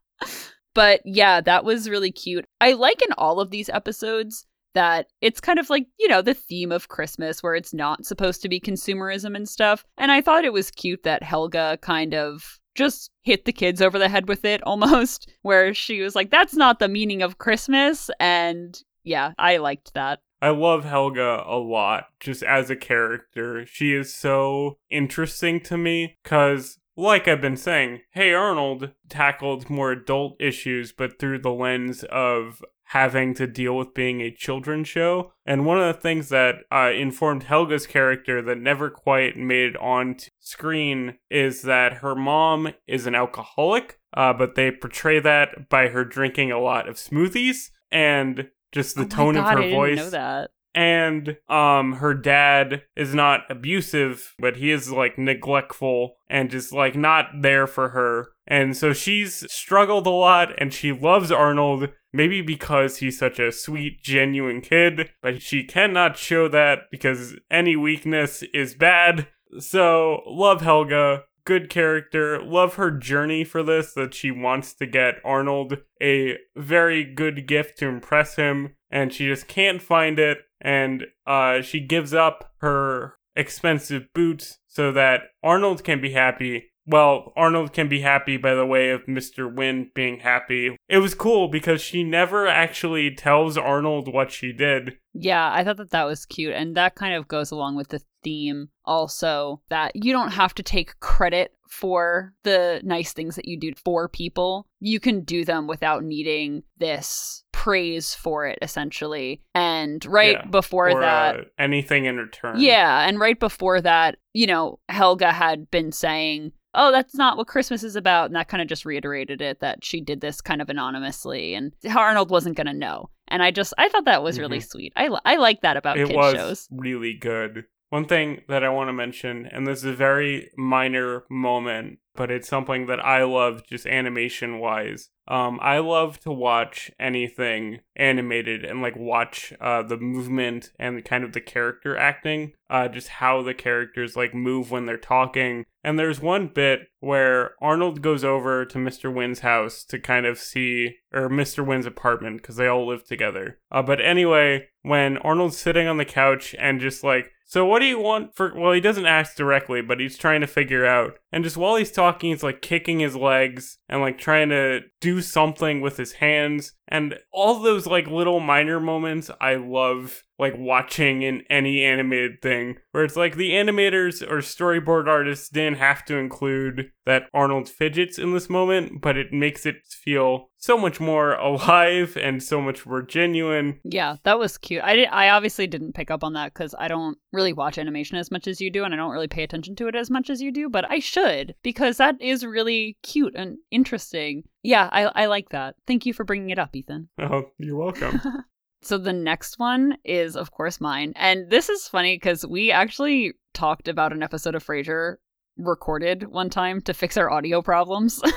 But yeah, that was really cute. I like in all of these episodes that it's kind of like, you know, the theme of Christmas where it's not supposed to be consumerism and stuff. And I thought it was cute that Helga kind of just hit the kids over the head with it almost, where she was like, that's not the meaning of Christmas. And yeah, I liked that. I love Helga a lot, just as a character. She is so interesting to me because, like I've been saying, Hey Arnold tackled more adult issues, but through the lens of having to deal with being a children's show. And one of the things that uh, informed Helga's character that never quite made it onto screen is that her mom is an alcoholic, uh, but they portray that by her drinking a lot of smoothies and just the Oh tone God, of I her didn't voice know that. and um her dad is not abusive but he is like neglectful and just like not there for her and so she's struggled a lot and she loves arnold maybe because he's such a sweet genuine kid but she cannot show that because any weakness is bad so love helga good character. Love her journey for this that she wants to get Arnold a very good gift to impress him and she just can't find it and uh she gives up her expensive boots so that Arnold can be happy. Well, Arnold can be happy by the way of Mr. Wynn being happy. It was cool because she never actually tells Arnold what she did. Yeah, I thought that that was cute. And that kind of goes along with the theme also that you don't have to take credit for the nice things that you do for people. You can do them without needing this praise for it, essentially. And right Yeah, before or that, uh, anything in return. yeah, and right before that, you know, Helga had been saying, Oh, that's not what Christmas is about. And that kind of just reiterated it that she did this kind of anonymously and Arnold wasn't going to know. And I just, I thought that was really sweet. I, I like that about Mm-hmm. it kid was shows. really good. One thing that I want to mention, and this is a very minor moment, but it's something that I love just animation wise. Um, I love to watch anything animated and like watch uh, the movement and kind of the character acting, uh, just how the characters like move when they're talking. And there's one bit where Arnold goes over to Mr. Wynn's house to kind of see, or Mr. Wynn's apartment, because they all live together. Uh, but anyway, when Arnold's sitting on the couch and just like, so what do you want for well he doesn't ask directly but he's trying to figure out and just while he's talking he's like kicking his legs and like trying to do something with his hands. And all those like little minor moments I love like watching in any animated thing where it's like the animators or storyboard artists didn't have to include that Arnold fidgets in this moment but it makes it feel so much more alive and so much more genuine Yeah, that was cute. I did, I obviously didn't pick up on that because I don't really watch animation as much as you do, and I don't really pay attention to it as much as you do. But I should because that is really cute and interesting. Yeah, I I like that. Thank you for bringing it up, Ethan. oh you're welcome So the next one is, of course, mine, and this is funny because we actually talked about an episode of Frasier recorded one time to fix our audio problems.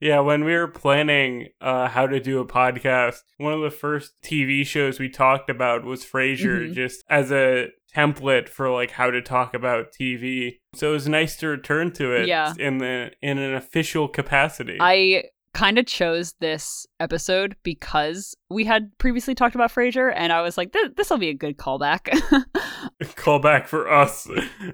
Yeah, when we were planning uh, how to do a podcast, one of the first TV shows we talked about was Frasier, Mhm. just as a template for like how to talk about TV. So it was nice to return to it Yeah. in the in an official capacity. I kind of chose this episode because we had previously talked about Frasier, and I was like, this will be a good callback. Call back for us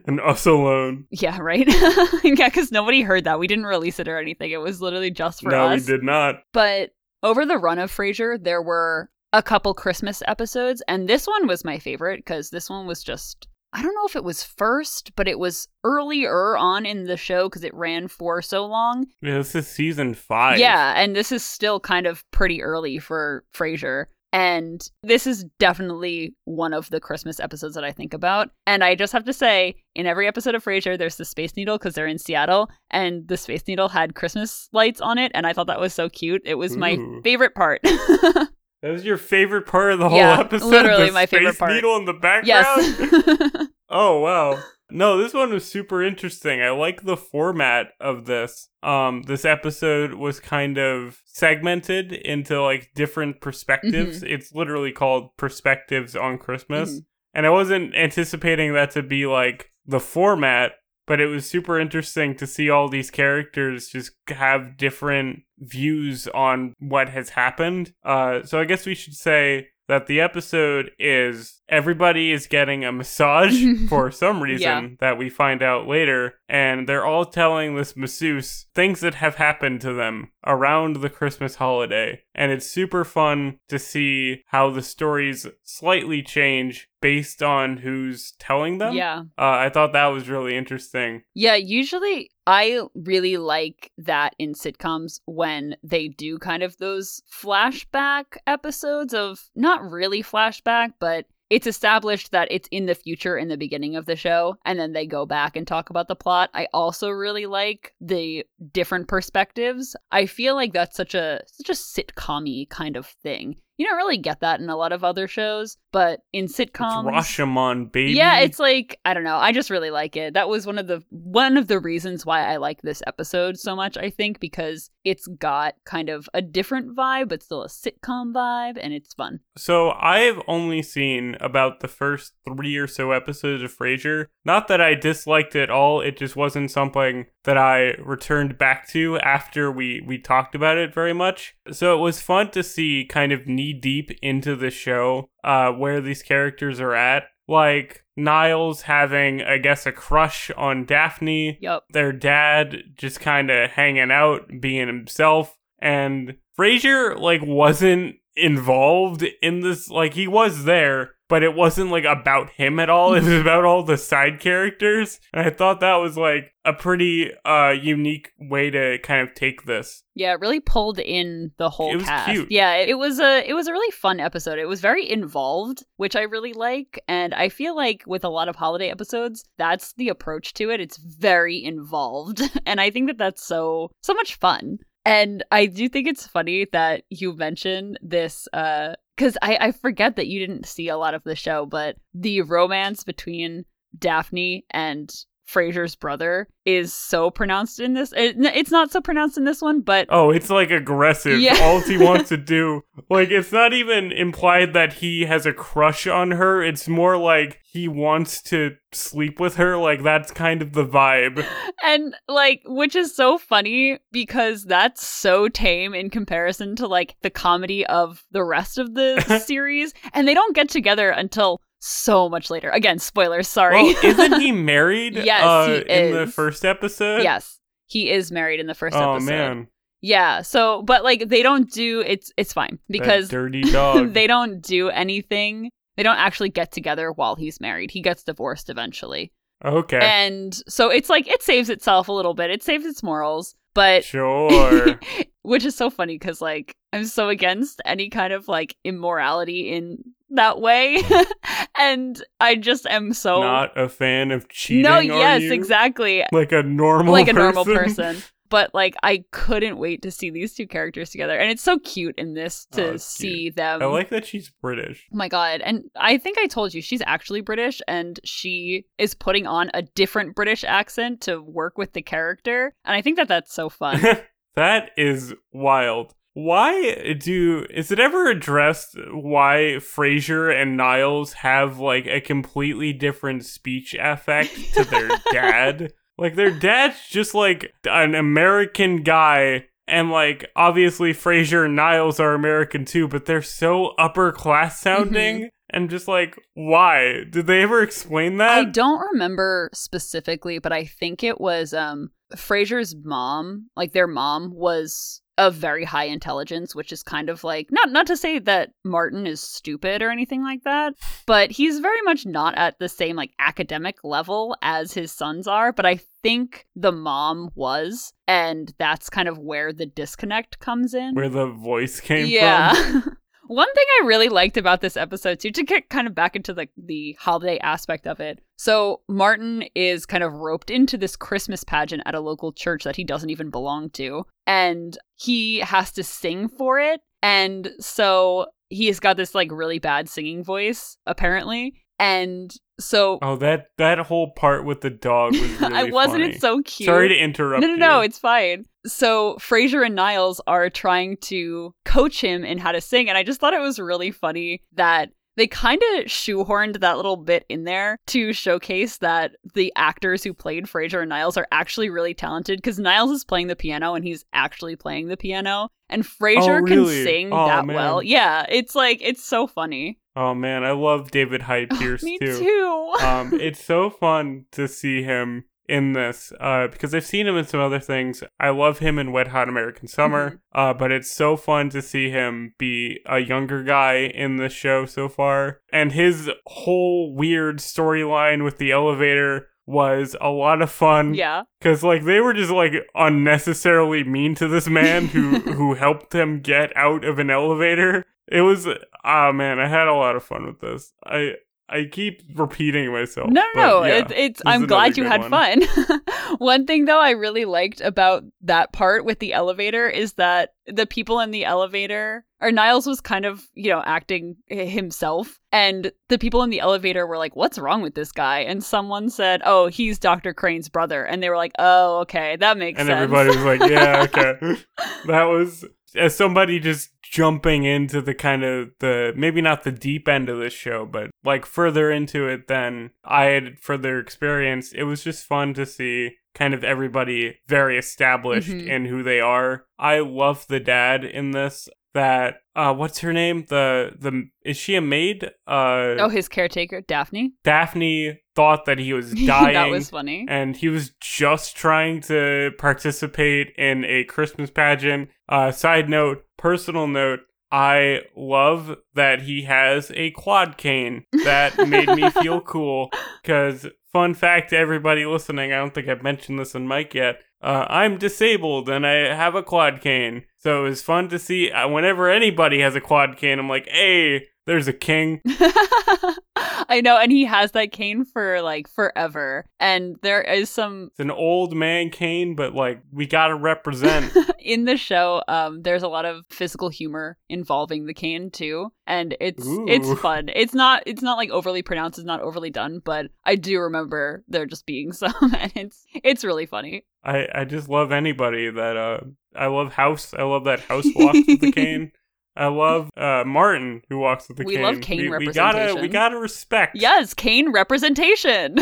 and us alone. yeah, right? yeah, because nobody heard that. We didn't release it or anything. It was literally just for no, us. No, we did not. But over the run of Frasier, there were a couple Christmas episodes, and this one was my favorite because this one was just. I don't know if it was first, but it was earlier on in the show because it ran for so long. Yeah, this is season five. Yeah, and this is still kind of pretty early for Frasier. And this is definitely one of the Christmas episodes that I think about. And I just have to say, in every episode of Frasier, there's the Space Needle because they're in Seattle, and the Space Needle had Christmas lights on it, and I thought that was so cute. It was my favorite part. That was your favorite part of the whole Yeah, episode. literally my favorite part. Needle in the background. yes. Oh wow. No, this one was super interesting. I like the format of this. Um this episode was kind of segmented into like different perspectives. Mm-hmm. It's literally called Perspectives on Christmas. Mhm. And I wasn't anticipating that to be like the format, but it was super interesting to see all these characters just have different views on what has happened. Uh, so I guess we should say that the episode is everybody is getting a massage for some reason Yeah. that we find out later, and they're all telling this masseuse things that have happened to them around the Christmas holiday. And it's super fun to see how the stories slightly change based on who's telling them. Yeah. Uh, I thought that was really interesting. Yeah, usually I really like that in sitcoms when they do kind of those flashback episodes of not really flashback, but it's established that it's in the future in the beginning of the show and then they go back and talk about the plot. I also really like the different perspectives. I feel like that's such a such a sitcom kind of thing. You don't really get that in a lot of other shows, but in It's sitcoms Rashomon, baby. yeah, it's like I don't know. I just really like it. That was one of the one of the reasons why I like this episode so much. I think because it's got kind of a different vibe, but still a sitcom vibe, and it's fun. So I've only seen about the first three or so episodes of Frasier. Not that I disliked it all, it just wasn't something that I returned back to after we we talked about it very much. So it was fun to see kind of knee deep into the show uh where these characters are at. Like Niles having, I guess, a crush on Daphne Yup. their dad just kind of hanging out, being himself, and Frasier like wasn't involved in this. Like he was there, but it wasn't like about him at all. It was about all the side characters, and I thought that was like a pretty uh unique way to kind of take this. Yeah, it really pulled in the whole It was cast. cute. Yeah, it was a it was a really fun episode. It was very involved, which I really like, and I feel like with a lot of holiday episodes, that's the approach to it. It's very involved, and I think that that's so so much fun. And I do think it's funny that you mentioned this uh cuz I I forget that you didn't see a lot of the show, but the romance between Daphne and Frasier's brother is so pronounced in this. It, it's not so pronounced in this one, but Oh, it's like aggressive. Yeah. All he wants to do, like, it's not even implied that he has a crush on her. It's more like he wants to sleep with her. Like, that's kind of the vibe. and like which is so funny because that's so tame in comparison to like the comedy of the rest of the series and they don't get together until so much later. Again spoilers sorry. Well, isn't he married? Yes, uh, he in the first episode. yes he is married in the first Oh episode. man, yeah so but like they don't do it's it's fine that because dirty dog. they don't do anything. They don't actually get together while he's married. He gets divorced eventually. Okay, and so it's like it saves itself a little bit. It saves its morals but sure. which is so funny because like i'm so against any kind of like immorality in that way and i just am so Not a fan of cheating. no yes you? exactly Like a normal, like a normal person but like i couldn't wait to see these two characters together and it's so cute in this Oh, to it's see them I like that she's British. Oh my god. And I think I told you she's actually British and she is putting on a different British accent to work with the character. And I think that that's so fun. that is wild. Why do is it ever addressed why Frasier and Niles have like a completely different speech affect to their dad? Like their dad's just like an American guy and like obviously Frasier and Niles are American too, but they're so upper class sounding and just like why? Did they ever explain that? I don't remember specifically, but I think it was um Frasier's mom, like their mom was of very high intelligence, which is kind of like not not to say that Martin is stupid or anything like that, but he's very much not at the same like academic level as his sons are, but I think the mom was and that's kind of where the disconnect comes in. Where the voice came yeah. from? One thing I really liked about this episode too, to get kind of back into the the holiday aspect of it. So Martin is kind of roped into this Christmas pageant at a local church that he doesn't even belong to, and he has to sing for it. And so he has got this like really bad singing voice, apparently. And so Oh, that that whole part with the dog was really I wasn't funny. it so cute. Sorry to interrupt. No, no, no, it's fine. So Frasier and Niles are trying to coach him in how to sing, and I just thought it was really funny that they kind of shoehorned that little bit in there to showcase that the actors who played Frasier and Niles are actually really talented because Niles is playing the piano and he's actually playing the piano. And Frasier Oh, really? can sing Oh, that man. well. Yeah, it's like, it's so funny. Oh man, I love David Hyde Pierce Me too. too. um, it's so fun to see him in this uh, because I've seen him in some other things. I love him in Wet Hot American Summer, Mm-hmm. uh, but it's so fun to see him be a younger guy in the show so far. And his whole weird storyline with the elevator was a lot of fun yeah. because like they were just like unnecessarily mean to this man who who helped them get out of an elevator it was ah man i had a lot of fun with this i i keep repeating myself No, no, yeah, it, it's. I'm glad you had one. fun. one thing though, I really liked about that part with the elevator is that the people in the elevator, or Niles was kind of, you know, acting himself, and the people in the elevator were like, "What's wrong with this guy?" And someone said, "Oh, he's Dr. Crane's brother," and they were like, "Oh, okay, that makes sense. and sense." everybody was like yeah okay that was as somebody just jumping into the kind of the maybe not the deep end of this show but like further into it than i had further experience it was just fun to see kind of everybody very established Mhm. in who they are i love the dad in this that uh what's her name the the is she a maid uh oh, his caretaker, Daphne. daphne thought that he was dying that was funny. and he was just trying to participate in a Christmas pageant. Uh, side note, personal note, I love that he has a quad cane. That made me feel cool. Because, fun fact to everybody listening, I don't think I've mentioned this in Mike yet. Uh, I'm disabled and I have a quad cane. So it was fun to see. Uh, whenever anybody has a quad cane, I'm like, hey, there's a king. I know, and he has that cane for like forever. And there is some It's an old man cane, but like, we gotta represent. in the show. Um, there's a lot of physical humor involving the cane too, and it's Ooh. it's fun. It's not it's not like overly pronounced. It's not overly done, but I do remember there just being some, and it's it's really funny. I, I just love anybody that uh I love House. I love that House walks with the cane. I love uh Martin who walks with the We cane. We love cane we, we gotta we representation. gotta respect. Yes, cane representation.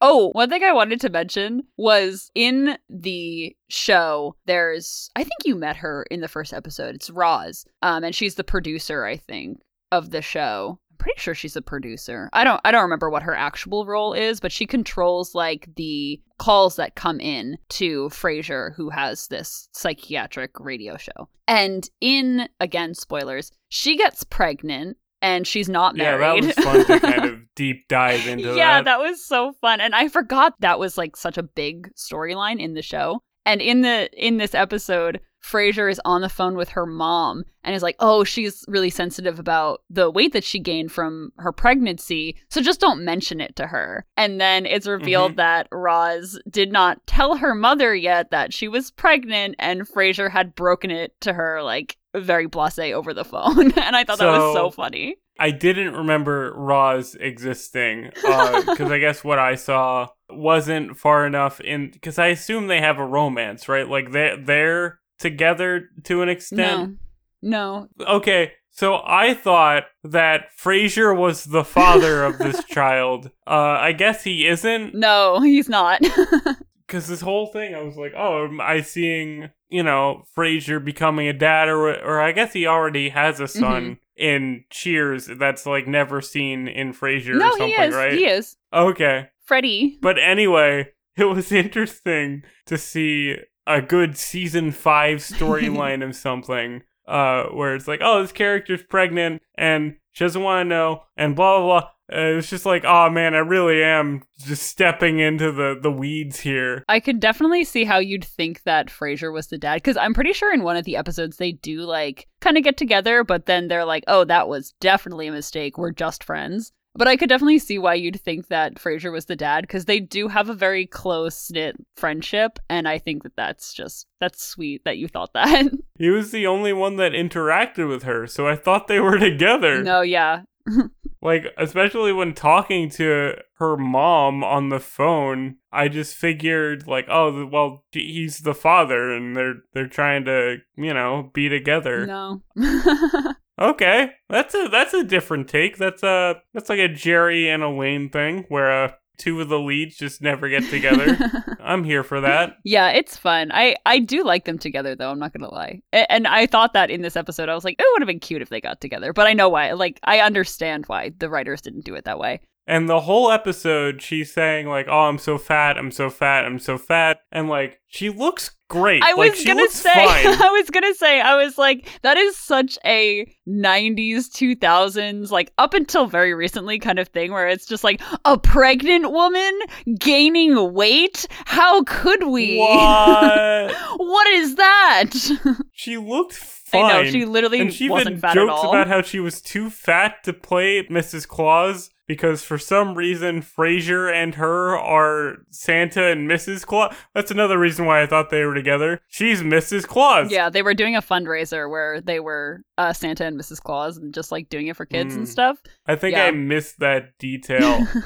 Oh, one thing I wanted to mention was in the show, there's I think you met her in the first episode. It's Roz. Um, and she's the producer, I think, of the show. I'm pretty sure she's a producer. I don't I don't remember what her actual role is, but she controls like the calls that come in to Frasier, who has this psychiatric radio show. And in again, spoilers, she gets pregnant and she's not married. Yeah, that was fun to kind of deep dive into yeah, that. that was so fun. And I forgot that was like such a big storyline in the show. And in the in this episode, Frasier is on the phone with her mom and is like, "Oh, she's really sensitive about the weight that she gained from her pregnancy, so just don't mention it to her." And then it's revealed Mhm. that Roz did not tell her mother yet that she was pregnant, and Frasier had broken it to her like very blasé over the phone. and I thought that was so So- funny. I didn't remember Roz existing because I guess what I saw wasn't far enough in because I assume they have a romance, right? Like they they're together to an extent. No, no, Okay, so I thought that Frasier was the father of this child. Uh, I guess he isn't no, he's not. because this whole thing, I was like, oh, am I seeing you know Frasier becoming a dad, or or I guess he already has a son Mm-hmm. in Cheers that's like never seen in Frasier no, or something, he is. right? He is. Okay, Freddie. but anyway, it was interesting to see a good season five storyline of something uh, where it's like, oh, this character's pregnant and she doesn't want to know, and blah blah blah. Uh, it's just like, oh man, I really am just stepping into the the weeds here. I could definitely see how you'd think that Frasier was the dad because I'm pretty sure in one of the episodes they do like kind of get together, but then they're like, "Oh, that was definitely a mistake. We're just friends." But I could definitely see why you'd think that Frasier was the dad because they do have a very close knit friendship, and I think that that's just that's sweet that you thought that. He was the only one that interacted with her, so I thought they were together. no, yeah. like especially when talking to her mom on the phone i just figured like oh well he's the father and they're they're trying to you know be together. No. okay. That's a that's a different take. That's a that's like a jerry and elaine thing where uh two of the leads just never get together i'm here for that yeah, it's fun. I I do like them together though. I'm not gonna lie. A- And I thought that in this episode, I was like, it would have been cute if they got together. But I know why. Like, I understand why the writers didn't do it that way. And the whole episode, she's saying like, "Oh, I'm so fat, I'm so fat, I'm so fat," and like, she looks great. I was like, gonna say, fine. I was gonna say, I was like, that is such a '90s, 2000s, like up until very recently kind of thing, where it's just like a pregnant woman gaining weight. How could we? What? what is that? she looked I fine. know she literally and she wasn't even fat jokes at all. about how she was too fat to play Mrs. Claus because for some reason Frasier and her are Santa and Mrs. Claus. That's another reason why I thought they were together. She's Mrs. Claus. Yeah, they were doing a fundraiser where they were uh, Santa and Mrs. Claus and just like doing it for kids and Mm. stuff. I think Yeah. I missed that detail.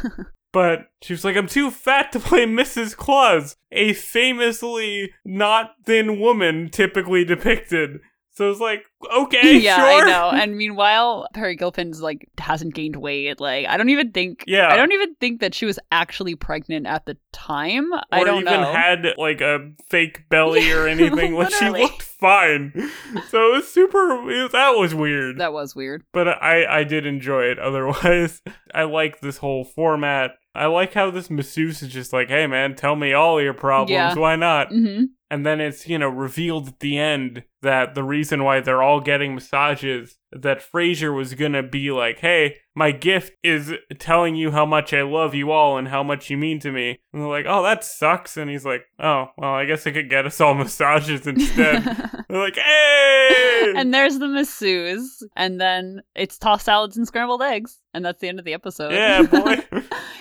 But she was like, I'm too fat to play Mrs. Claus, a famously not thin woman typically depicted. So it's like, okay, yeah, sure. I know. And meanwhile, Peri Gilpin's like hasn't gained weight. Like I don't even think. Yeah. I don't even think that she was actually pregnant at the time. I don't even know. had like a fake belly or anything. like she looked fine. So it was super. It that was weird. that was weird. but I I did enjoy it. Otherwise, I like this whole format. I like how this masseuse is just like, hey man, tell me all your problems. Yeah. Why not? hmm And then it's, you know, revealed at the end that the reason why they're all getting massages that Frasier was gonna be like, hey, my gift is telling you how much I love you all and how much you mean to me. And they're like, oh, that sucks. And he's like, oh, well, I guess I could get us all massages instead. they're like, hey! and there's the masseuse, and then it's tossed salads and scrambled eggs, and that's the end of the episode. yeah, boy.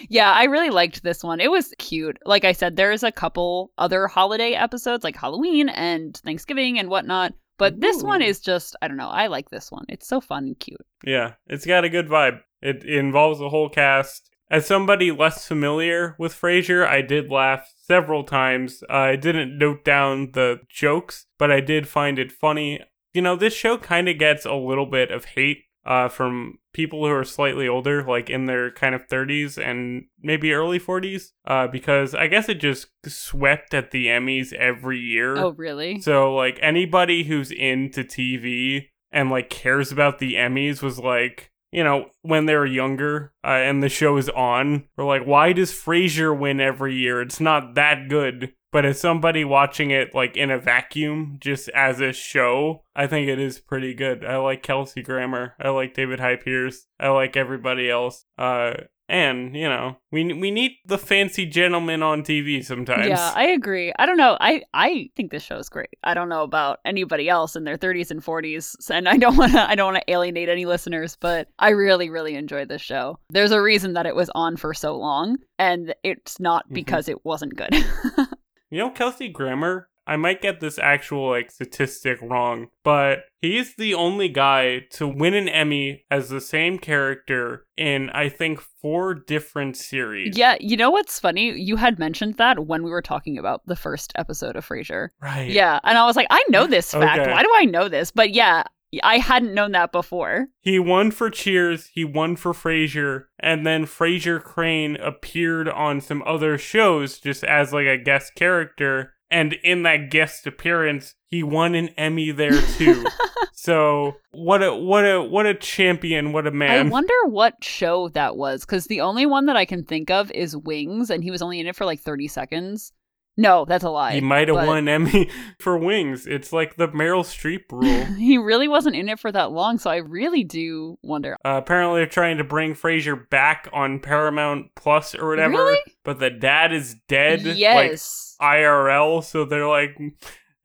yeah, I really liked this one. It was cute. Like I said, there's a couple other holiday episodes like Halloween and Thanksgiving and whatnot. But this one is just, I don't know, I like this one. It's so fun and cute. Yeah, it's got a good vibe. It, it involves the whole cast. As somebody less familiar with Frasier, I did laugh several times. Uh, I didn't note down the jokes, but I did find it funny. You know, this show kind of gets a little bit of hate uh, from people who are slightly older, like in their kind of 30s and maybe early 40s, uh, because I guess it just swept at the Emmys every year. Oh, really? So like anybody who's into TV and like cares about the Emmys was like, you know, when they were younger uh, and the show is on, we're like, why does Frasier win every year? It's not that good. But as somebody watching it like in a vacuum, just as a show, I think it is pretty good. I like Kelsey Grammer. I like David Hyde Pierce. I like everybody else. Uh, and you know, we we need the fancy gentleman on TV sometimes. Yeah, I agree. I don't know. I I think this show is great. I don't know about anybody else in their 30s and 40s, and I don't want to I don't want to alienate any listeners, but I really really enjoyed this show. There's a reason that it was on for so long, and it's not Mhm. because it wasn't good. You know, Kelsey Grammer, I might get this actual like statistic wrong, but he's the only guy to win an Emmy as the same character in I think four different series. yeah, you know what's funny? You had mentioned that when we were talking about the first episode of Frasier. Right. Yeah, and I was like, I know this fact. Okay. Why do I know this? But yeah, I hadn't known that before. He won for Cheers, he won for Frasier, and then Frasier Crane appeared on some other shows just as like a guest character. And in that guest appearance, he won an Emmy there too. so what a what a what a champion, what a man. I wonder what show that was because the only one that I can think of is Wings, and he was only in it for like 30 seconds. No, that's a lie. He might have but won Emmy for Wings. It's like the Meryl Streep rule. He really wasn't in it for that long, so I really do wonder. uh, apparently, they're trying to bring Frasier back on Paramount Plus or whatever. Really? But the dad is dead. Like yes. IRL. So they're like,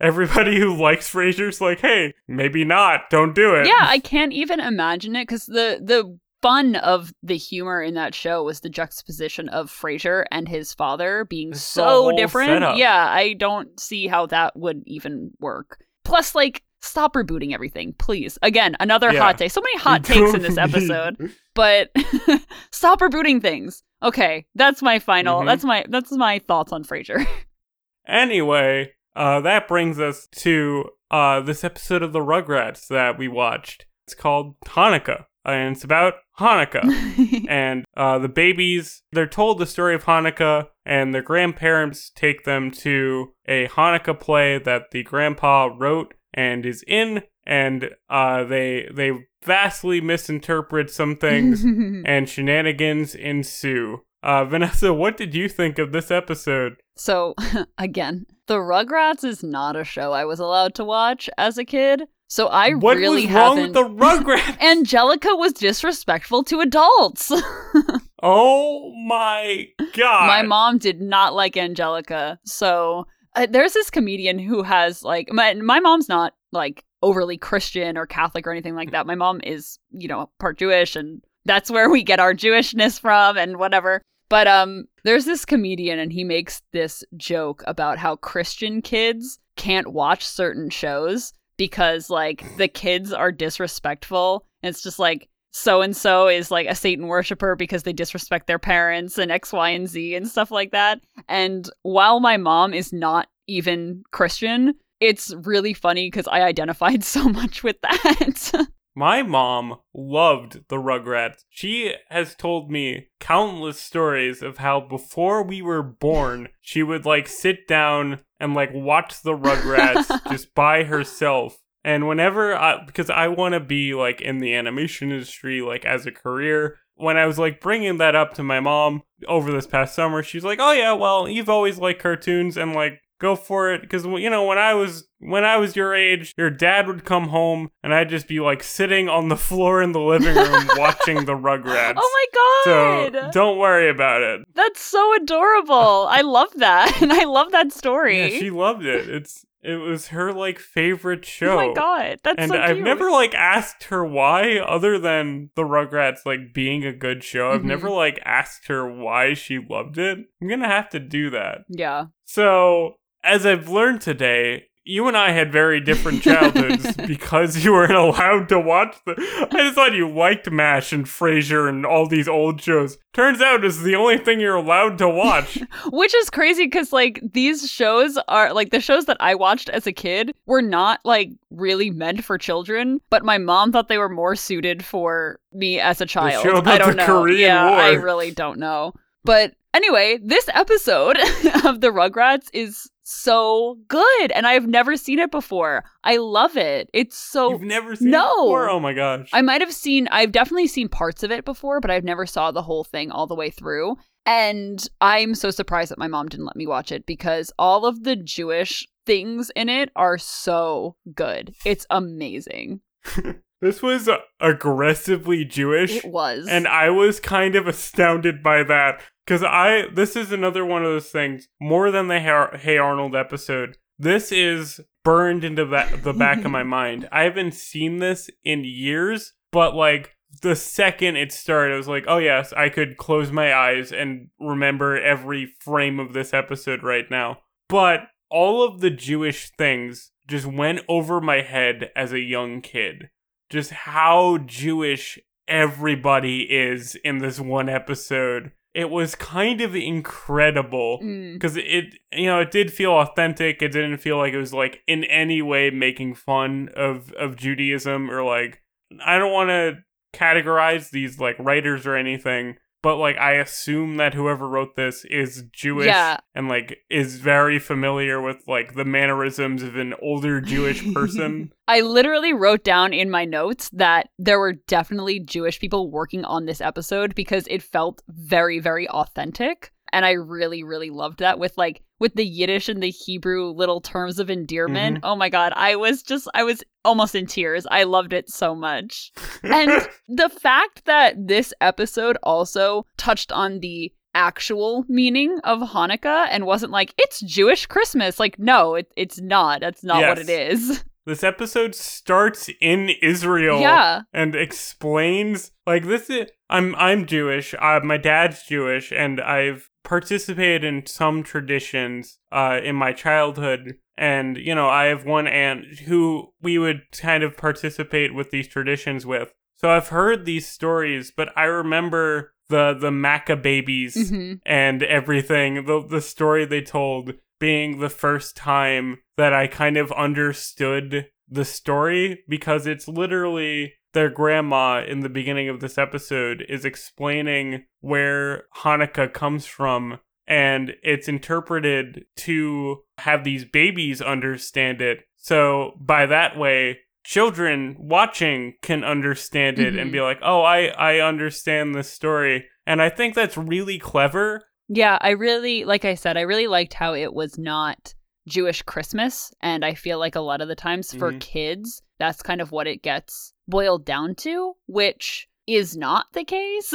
everybody who likes Frasier's like, hey, maybe not. Don't do it. yeah, I can't even imagine it because the the fun of the humor in that show was the juxtaposition of Frasier and his father being It's so different. setup. Yeah, I don't see how that would even work. Plus, like stop rebooting everything, please. Again, another Yeah. hot take. So many hot takes in this episode, but stop rebooting things. Okay, that's my final. Mhm. That's my that's my thoughts on Frasier. Anyway, uh, that brings us to uh, this episode of the Rugrats that we watched. It's called Hanukkah, and it's about Hanukkah. and uh, the babies, they're told the story of Hanukkah, and their grandparents take them to a Hanukkah play that the grandpa wrote and is in, and uh, they they vastly misinterpret some things, and shenanigans ensue. Uh, Vanessa, what did you think of this episode? So, again, The Rugrats is not a show I was allowed to watch as a kid. So I what really was wrong haven't. with the Rugrats? Angelica was disrespectful to adults. oh my god! my mom did not like Angelica. So uh, there's this comedian who has like my my mom's not like overly Christian or Catholic or anything like that. My mom is, you know, part Jewish and that's where we get our Jewishness from and whatever. But um there's this comedian and he makes this joke about how Christian kids can't watch certain shows because like the kids are disrespectful. It's just like so and so is like a Satan worshiper because they disrespect their parents and X, Y, and Z and stuff like that. And while my mom is not even Christian, it's really funny because I identified so much with that. My mom loved the Rugrats. She has told me countless stories of how before we were born, she would like sit down and like watch the Rugrats just by herself. And whenever I, because I want to be like in the animation industry, like as a career, when I was like bringing that up to my mom over this past summer, she's like, "Oh yeah, well, you've always liked cartoons and like go for it because you know when I was when I was your age, your dad would come home and I'd just be like sitting on the floor in the living room watching the Rugrats. oh my so god! don't worry about it. That's so adorable. I love that. And I love that story. Yeah, she loved it. It's it was her like favorite show. Oh my god. That's and so I've never like asked her why, other than the Rugrats like being a good show. I've Mhm. never like asked her why she loved it. I'm gonna have to do that. Yeah. So, as I've learned today, you and I had very different childhoods because you weren't allowed to watch the. I just thought you liked MASH and Frasier and all these old shows. Turns out it's the only thing you're allowed to watch. Which is crazy because, like, these shows are like the shows that I watched as a kid were not like really meant for children, but my mom thought they were more suited for me as a child. show I don't the know. Korean yeah, I really don't know. But anyway, this episode of the Rugrats is so good, and I've never seen it before. I love it. It's so You've never seen no. it before? Oh my gosh. I might have seen, I've definitely seen parts of it before, but I've never saw the whole thing all the way through. And I'm so surprised that my mom didn't let me watch it because all of the Jewish things in it are so good. It's amazing. this was aggressively Jewish. It was. And I was kind of astounded by that because I this is another one of those things more than the Hey, Arnold episode. This is burned into that the back of my mind. I haven't seen this in years, but like the second it started, I was like, oh yes, I could close my eyes and remember every frame of this episode right now. But all of the Jewish things just went over my head as a young kid. Just how Jewish everybody is in this one episode. It was kind of incredible Mm. because it, you know, it did feel authentic. It didn't feel like it was like in any way making fun of of Judaism or like I don't want to categorize these like writers or anything, but like I assume that whoever wrote this is Jewish Yeah. and like is very familiar with like the mannerisms of an older Jewish person. I literally wrote down in my notes that there were definitely Jewish people working on this episode because it felt very, very authentic. And I really, really loved that with like with the Yiddish and the Hebrew little terms of endearment. Mhm. Oh my god, I was just I was almost in tears. I loved it so much. And the fact that this episode also touched on the actual meaning of Hanukkah and wasn't like it's Jewish Christmas. Like no, it, it's not. That's not what it is. This episode starts in Israel Yeah. and explains like this is I'm I'm Jewish. Uh, my dad's Jewish, and I've participated in some traditions uh, in my childhood. And you know, I have one aunt who we would kind of participate with these traditions with. So I've heard these stories, but I remember the the Maccah babies hmm and everything. The the story they told being the first time that I kind of understood the story because it's literally their grandma in the beginning of this episode is explaining where Hanukkah comes from and it's interpreted to have these babies understand it. So by that way, children watching can understand it and Mhm. be like, "Oh, I I understand this story." And I think that's really clever. Yeah, I really, like I said, I really liked how it was not Jewish Christmas. And I feel like a lot of the times for Mhm. kids, that's kind of what it gets boiled down to, which is not the case.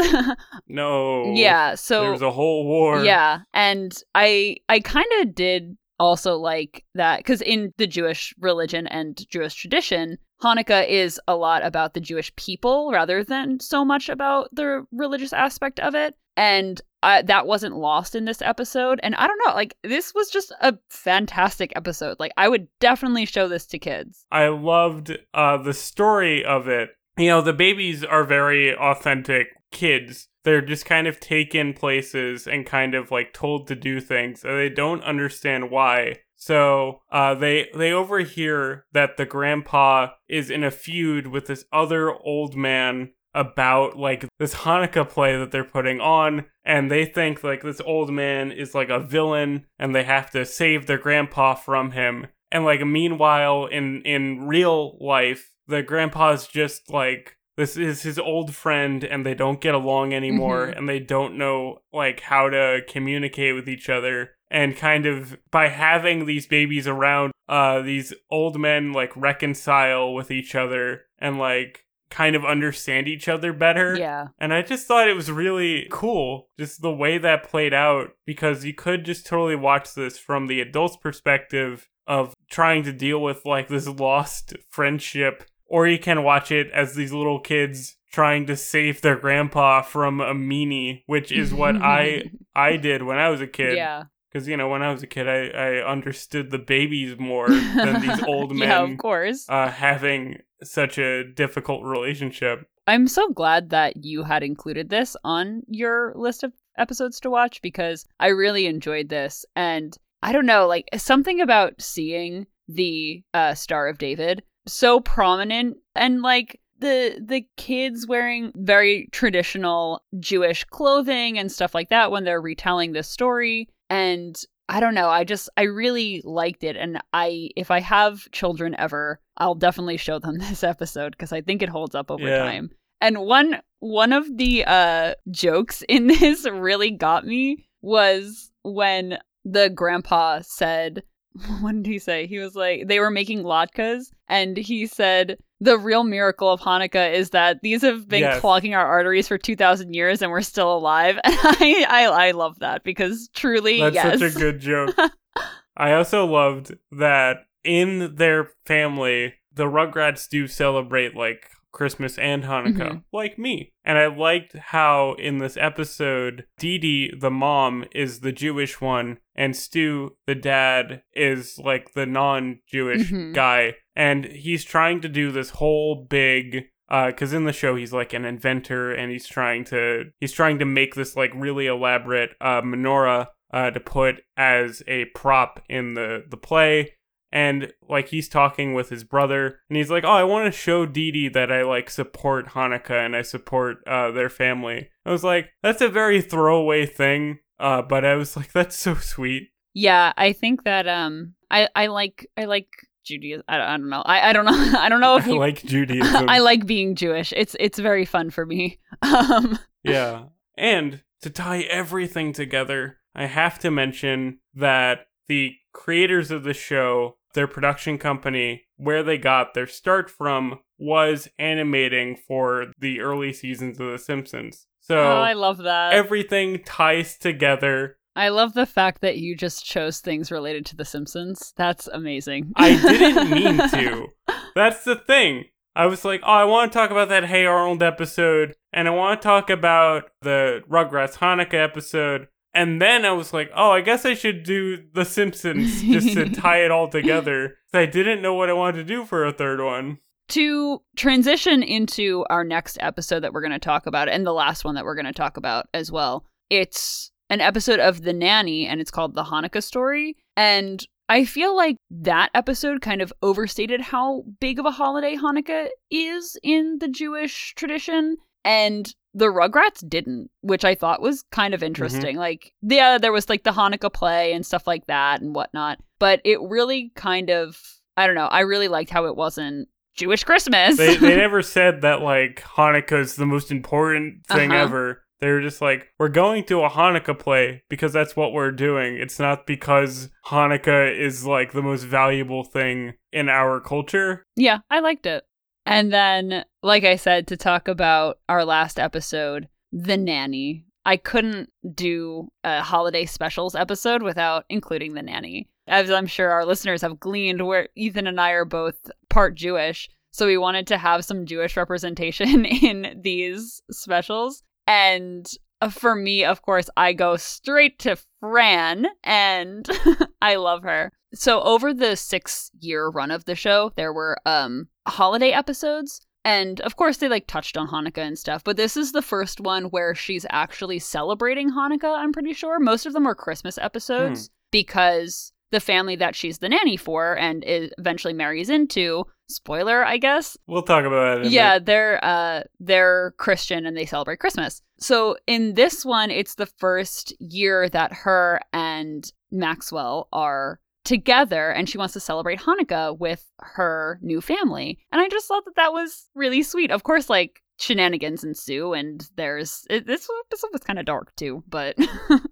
No. yeah, so there's a whole war. Yeah, and I I kind of did also like that cuz in the Jewish religion and Jewish tradition, Hanukkah is a lot about the Jewish people rather than so much about the religious aspect of it. And uh, that wasn't lost in this episode. And I don't know, like this was just a fantastic episode. Like I would definitely show this to kids. I loved uh, the story of it. You know, the babies are very authentic kids. They're just kind of taken places and kind of like told to do things, and they don't understand why. So uh, they they overhear that the grandpa is in a feud with this other old man about like this Hanukkah play that they're putting on, and they think like this old man is like a villain, and they have to save their grandpa from him. And like meanwhile, in in real life, the grandpa's just like this is his old friend, and they don't get along anymore, Mhm. and they don't know like how to communicate with each other. And kind of by having these babies around, uh, these old men like reconcile with each other and like kind of understand each other better. Yeah. And I just thought it was really cool, just the way that played out, because you could just totally watch this from the adult's perspective of trying to deal with like this lost friendship, or you can watch it as these little kids trying to save their grandpa from a meanie, which is what I I did when I was a kid. Yeah. Because you know, when I was a kid, I, I understood the babies more than these old men yeah, of course. uh, having such a difficult relationship. I'm so glad that you had included this on your list of episodes to watch because I really enjoyed this. And I don't know, like something about seeing the uh, Star of David so prominent and like the the kids wearing very traditional Jewish clothing and stuff like that when they're retelling this story. And I don't know, I just I really liked it. And I if I have children ever, I'll definitely show them this episode because I think it holds up over Yeah. time. And one one of the uh jokes in this really got me was when the grandpa said what did he say? He was like they were making latkes and he said the real miracle of Hanukkah is that these have been Yes. clogging our arteries for 2000 years and we're still alive. And I I, I love that because truly That's yes. such a good joke. I also loved that in their family, the Rugrats do celebrate like Christmas and Hanukkah, Mhm. like me. And I liked how in this episode, Dee Dee, the mom, is the Jewish one, and Stu, the dad, is like the non Jewish Mhm. guy. And he's trying to do this whole big uh because in the show he's like an inventor and he's trying to he's trying to make this like really elaborate uh, menorah uh, to put as a prop in the the play and like he's talking with his brother and he's like oh i want to show Dee Dee that i like support hanukkah and i support uh, their family i was like that's a very throwaway thing uh, but i was like that's so sweet Yeah, I think that um I I like I like Judaism. I, I don't know. I, I don't know. I don't know if i you like judaism I like being Jewish. It's it's very fun for me. Um Yeah. And to tie everything together, I have to mention that the creators of the show, their production company, where they got their start from was animating for the early seasons of The Simpsons. So oh, I love that. everything ties together. I love the fact that you just chose things related to The Simpsons. That's amazing. I didn't mean to. That's the thing. I was like, oh, I want to talk about that Hey Arnold episode, and I want to talk about the Rugrats Hanukkah episode. And then I was like, oh, I guess I should do The Simpsons just to tie it all together. I didn't know what I wanted to do for a third one. To transition into our next episode that we're going to talk about, and the last one that we're going to talk about as well, it's an episode of The Nanny, and it's called The Hanukkah Story. And I feel like that episode kind of overstated how big of a holiday Hanukkah is in the Jewish tradition. And the Rugrats didn't, which I thought was kind of interesting. Mm-hmm. Like, yeah, there was like the Hanukkah play and stuff like that and whatnot. But it really kind of, I don't know, I really liked how it wasn't Jewish Christmas. they, they never said that like Hanukkah is the most important thing uh-huh. ever. They were just like, we're going to a Hanukkah play because that's what we're doing. It's not because Hanukkah is like the most valuable thing in our culture. Yeah, I liked it. And then, like I said, to talk about our last episode, The Nanny. I couldn't do a holiday specials episode without including The Nanny. As I'm sure our listeners have gleaned, where Ethan and I are both part Jewish. So we wanted to have some Jewish representation in these specials. And for me, of course, I go straight to Fran, and I love her. So over the six year run of the show, there were um holiday episodes. And of course, they like touched on Hanukkah and stuff, but this is the first one where she's actually celebrating Hanukkah, I'm pretty sure. Most of them were Christmas episodes hmm. because the family that she's the nanny for and eventually marries into spoiler i guess? We'll talk about it yeah they're uh they're christian and they celebrate christmas. So in this one it's the first year that her and maxwell are together and she wants to celebrate hanukkah with her new family. And i just thought that that was really sweet. Of course like shenanigans ensue and there's it, this episode was kind of dark too but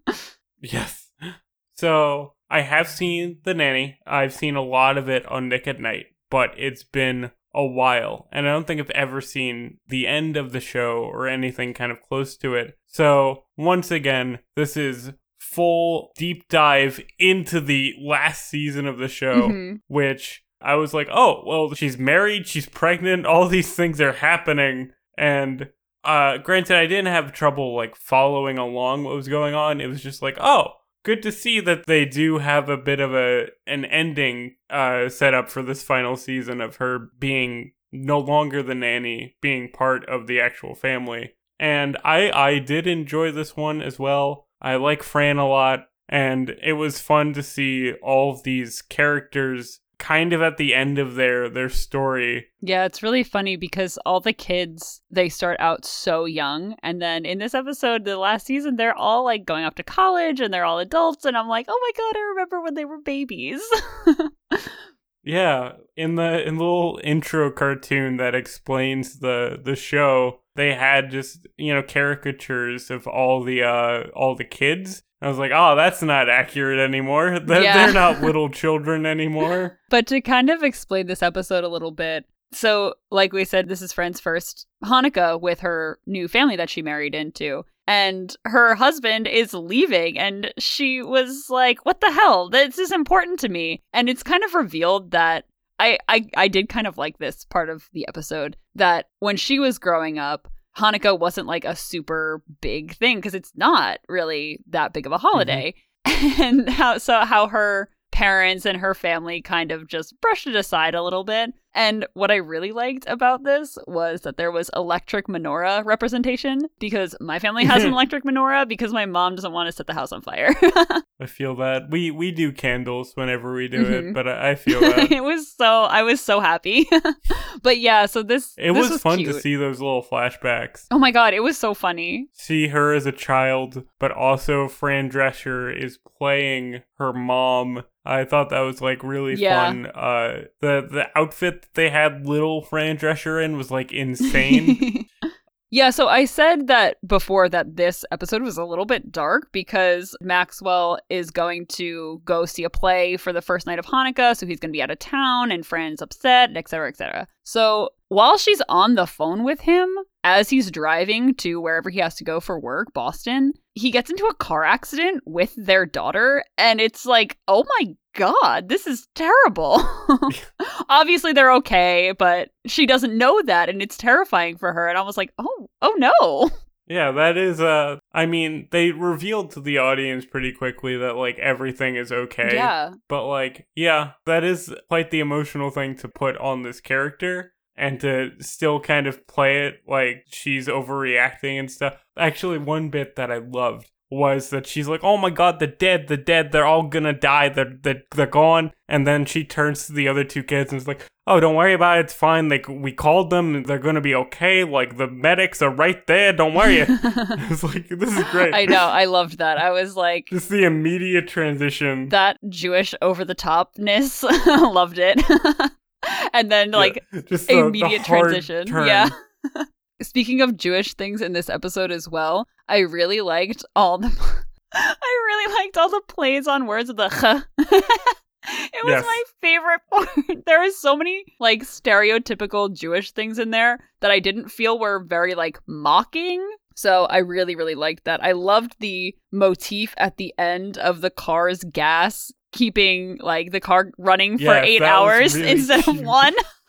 yes. So I have seen The Nanny. I've seen a lot of it on Nick at Night, but it's been a while, and I don't think I've ever seen the end of the show or anything kind of close to it. So, once again, this is full deep dive into the last season of the show, mm-hmm. which I was like, oh, well, she's married, she's pregnant, all these things are happening. And uh, granted, I didn't have trouble like following along what was going on. It was just like, oh, good to see that they do have a bit of a an ending uh, set up for this final season of her being no longer the nanny, being part of the actual family. And I I did enjoy this one as well. I like Fran a lot, and it was fun to see all these characters kind of at the end of their their story. Yeah, it's really funny because all the kids they start out so young and then in this episode the last season they're all like going off to college and they're all adults and I'm like, "Oh my god, I remember when they were babies." yeah, in the in the little intro cartoon that explains the the show, they had just, you know, caricatures of all the uh all the kids I was like, oh, that's not accurate anymore. They're, yeah. they're not little children anymore. But to kind of explain this episode a little bit, so like we said, this is Fran's first Hanukkah with her new family that she married into. And her husband is leaving, and she was like, What the hell? This is important to me. And it's kind of revealed that I, I I did kind of like this part of the episode that when she was growing up, Hanukkah wasn't like a super big thing because it's not really that big of a holiday. Mm-hmm. And how so how her parents and her family kind of just brushed it aside a little bit. And what I really liked about this was that there was electric menorah representation because my family has an electric menorah because my mom doesn't want to set the house on fire. I feel that. We we do candles whenever we do mm-hmm. it, but I, I feel that. it was so I was so happy. but yeah, so this It this was, was fun cute. to see those little flashbacks. Oh my god, it was so funny. See her as a child, but also Fran Drescher is playing her mom I thought that was like really yeah. fun. Uh, the the outfit that they had little Fran Drescher in was like insane. yeah, so I said that before that this episode was a little bit dark because Maxwell is going to go see a play for the first night of Hanukkah, so he's going to be out of town, and Fran's upset, etc., etc. So while she's on the phone with him, as he's driving to wherever he has to go for work, Boston, he gets into a car accident with their daughter. And it's like, oh my God, this is terrible. Obviously, they're okay, but she doesn't know that. And it's terrifying for her. And I was like, oh, oh no. Yeah, that is uh I mean, they revealed to the audience pretty quickly that like everything is okay. Yeah. But like, yeah, that is quite the emotional thing to put on this character and to still kind of play it like she's overreacting and stuff. Actually, one bit that I loved was that she's like, "Oh my god, the dead, the dead, they're all gonna die, they're they're, they're gone." And then she turns to the other two kids and is like, "Oh, don't worry about it, it's fine. Like we called them, they're gonna be okay. Like the medics are right there. Don't worry." it's like this is great. I know, I loved that. I was like, just the immediate transition. That Jewish over the topness, loved it. And then like yeah, just the, immediate the transition. turn. Yeah. Speaking of Jewish things in this episode as well, I really liked all the I really liked all the plays on words of the ch. it was Yes. my favorite part. There are so many like stereotypical Jewish things in there that I didn't feel were very like mocking. So I really, really liked that. I loved the motif at the end of the car's gas keeping like the car running for eight hours really instead cute. of one.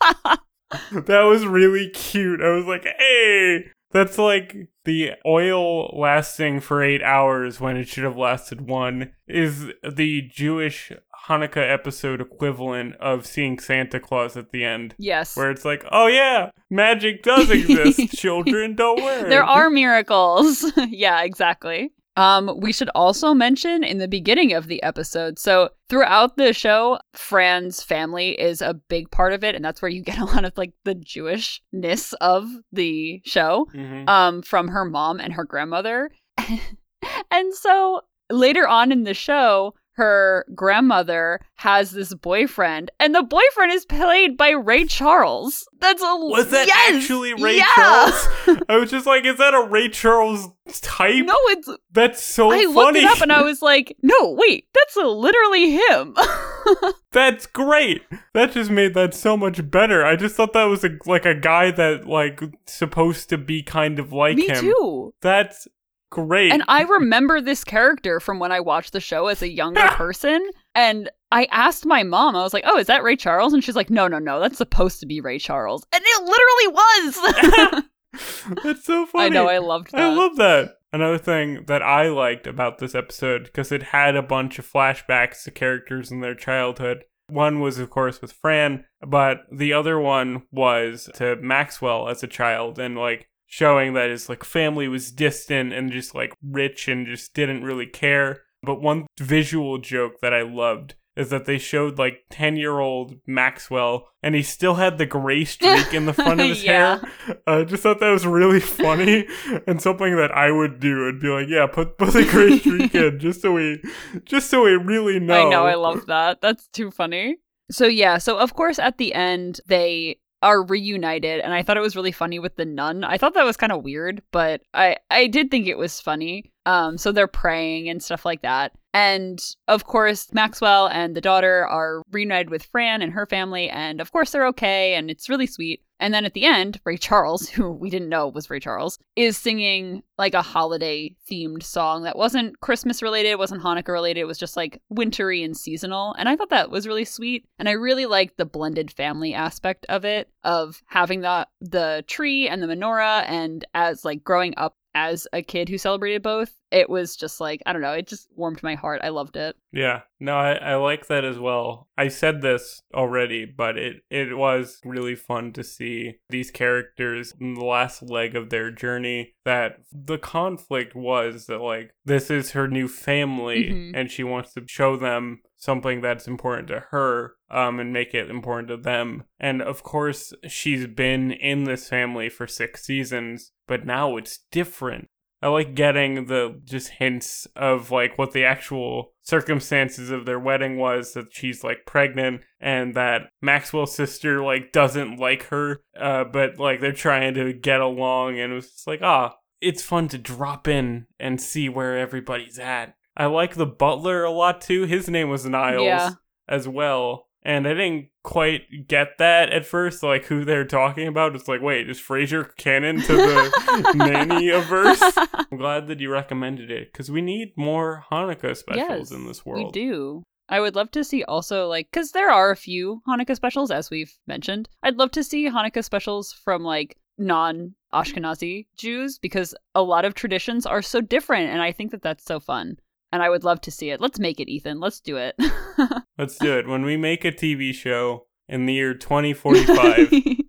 that was really cute. I was like, hey, that's like the oil lasting for eight hours when it should have lasted one is the Jewish Hanukkah episode equivalent of seeing Santa Claus at the end. yes. Where it's like, oh yeah, magic does exist, children, don't worry. There are miracles. yeah, exactly. Um, we should also mention in the beginning of the episode. So throughout the show, Fran's family is a big part of it, and that's where you get a lot of like the Jewishness of the show. Mhm. Um, from her mom and her grandmother. and so later on in the show, her grandmother has this boyfriend, and the boyfriend is played by Ray Charles. That's a Was that yes! actually Ray Yeah! Charles? I was just like, is that a Ray Charles type? No, it's That's so I funny. looked it up and I was like, no, wait, that's literally him. That's great. That just made that so much better. I just thought that was a, like a guy that like supposed to be kind of like Me him. too. That's great. And I remember this character from when I watched the show as a younger person. And I asked my mom, I was like, oh, is that Ray Charles? And she's like, no, no, no, that's supposed to be Ray Charles. And it literally was. That's so funny. I know, I loved that. I love that. Another thing that I liked about this episode because it had a bunch of flashbacks to characters in their childhood. One was, of course, with Fran, but the other one was to Maxwell as a child and like showing that his like family was distant and just like rich and just didn't really care. But one visual joke that I loved is that they showed like 10 year old Maxwell and he still had the gray streak in the front of his Yeah. hair. I just thought that was really funny and something that I would do. I'd be like, yeah, put put the gray streak in just so we just so we really know. I know, I love that. That's too funny. So yeah, so of course at the end they are reunited and I thought it was really funny with the nun. I thought that was kind of weird, but I I did think it was funny. Um so they're praying and stuff like that. And of course Maxwell and the daughter are reunited with Fran and her family and of course they're okay and it's really sweet. And then at the end, Ray Charles, who we didn't know was Ray Charles, is singing like a holiday themed song that wasn't Christmas related, wasn't Hanukkah related, it was just like wintry and seasonal. And I thought that was really sweet. And I really liked the blended family aspect of it, of having the the tree and the menorah and as like growing up as a kid who celebrated both, it was just like, I don't know, it just warmed my heart. I loved it. Yeah, no, I, I like that as well. I said this already, but it, it was really fun to see these characters in the last leg of their journey. That the conflict was that, like, this is her new family Mhm. and she wants to show them something that's important to her um, and make it important to them. And of course, she's been in this family for six seasons, but now it's different. I like getting the just hints of like what the actual circumstances of their wedding was that she's like pregnant and that Maxwell's sister like doesn't like her uh but like they're trying to get along and it was just like ah it's fun to drop in and see where everybody's at. I like the butler a lot too. His name was Niles Yeah. as well. And I didn't quite get that at first, like who they're talking about. It's like, wait, is Frasier canon to the nanny averse? I'm glad that you recommended it because we need more Hanukkah specials Yes, in this world. We do. I would love to see also like because there are a few Hanukkah specials as we've mentioned. I'd love to see Hanukkah specials from like non Ashkenazi Jews because a lot of traditions are so different, and I think that that's so fun. And I would love to see it. Let's make it, Ethan. Let's do it. Let's do it when we make a TV show in the year 2045.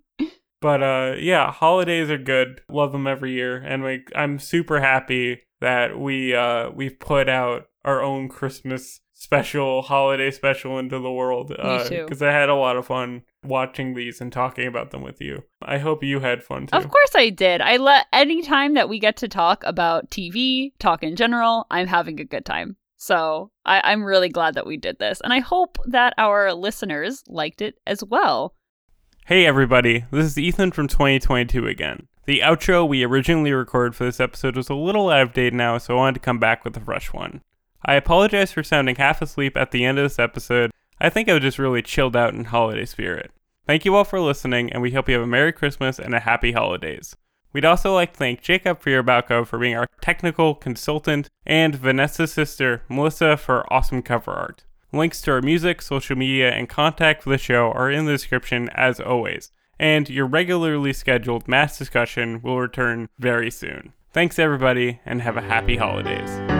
But uh, yeah, holidays are good. Love them every year, and we, I'm super happy that we uh, we've put out our own Christmas special, holiday special into the world. Uh. Because I had a lot of fun watching these and talking about them with you. I hope you had fun too. Of course I did. I let any time that we get to talk about TV, talk in general, I'm having a good time. So I, I'm really glad that we did this. And I hope that our listeners liked it as well. Hey everybody, this is Ethan from 2022 again. The outro we originally recorded for this episode was a little out of date now, so I wanted to come back with a fresh one. I apologize for sounding half asleep at the end of this episode. I think I was just really chilled out in holiday spirit. Thank you all for listening, and we hope you have a Merry Christmas and a Happy Holidays. We'd also like to thank Jacob Fierbalco for being our technical consultant, and Vanessa's sister, Melissa, for awesome cover art. Links to our music, social media, and contact for the show are in the description as always. And your regularly scheduled MASH discussion will return very soon. Thanks everybody, and have a happy holidays.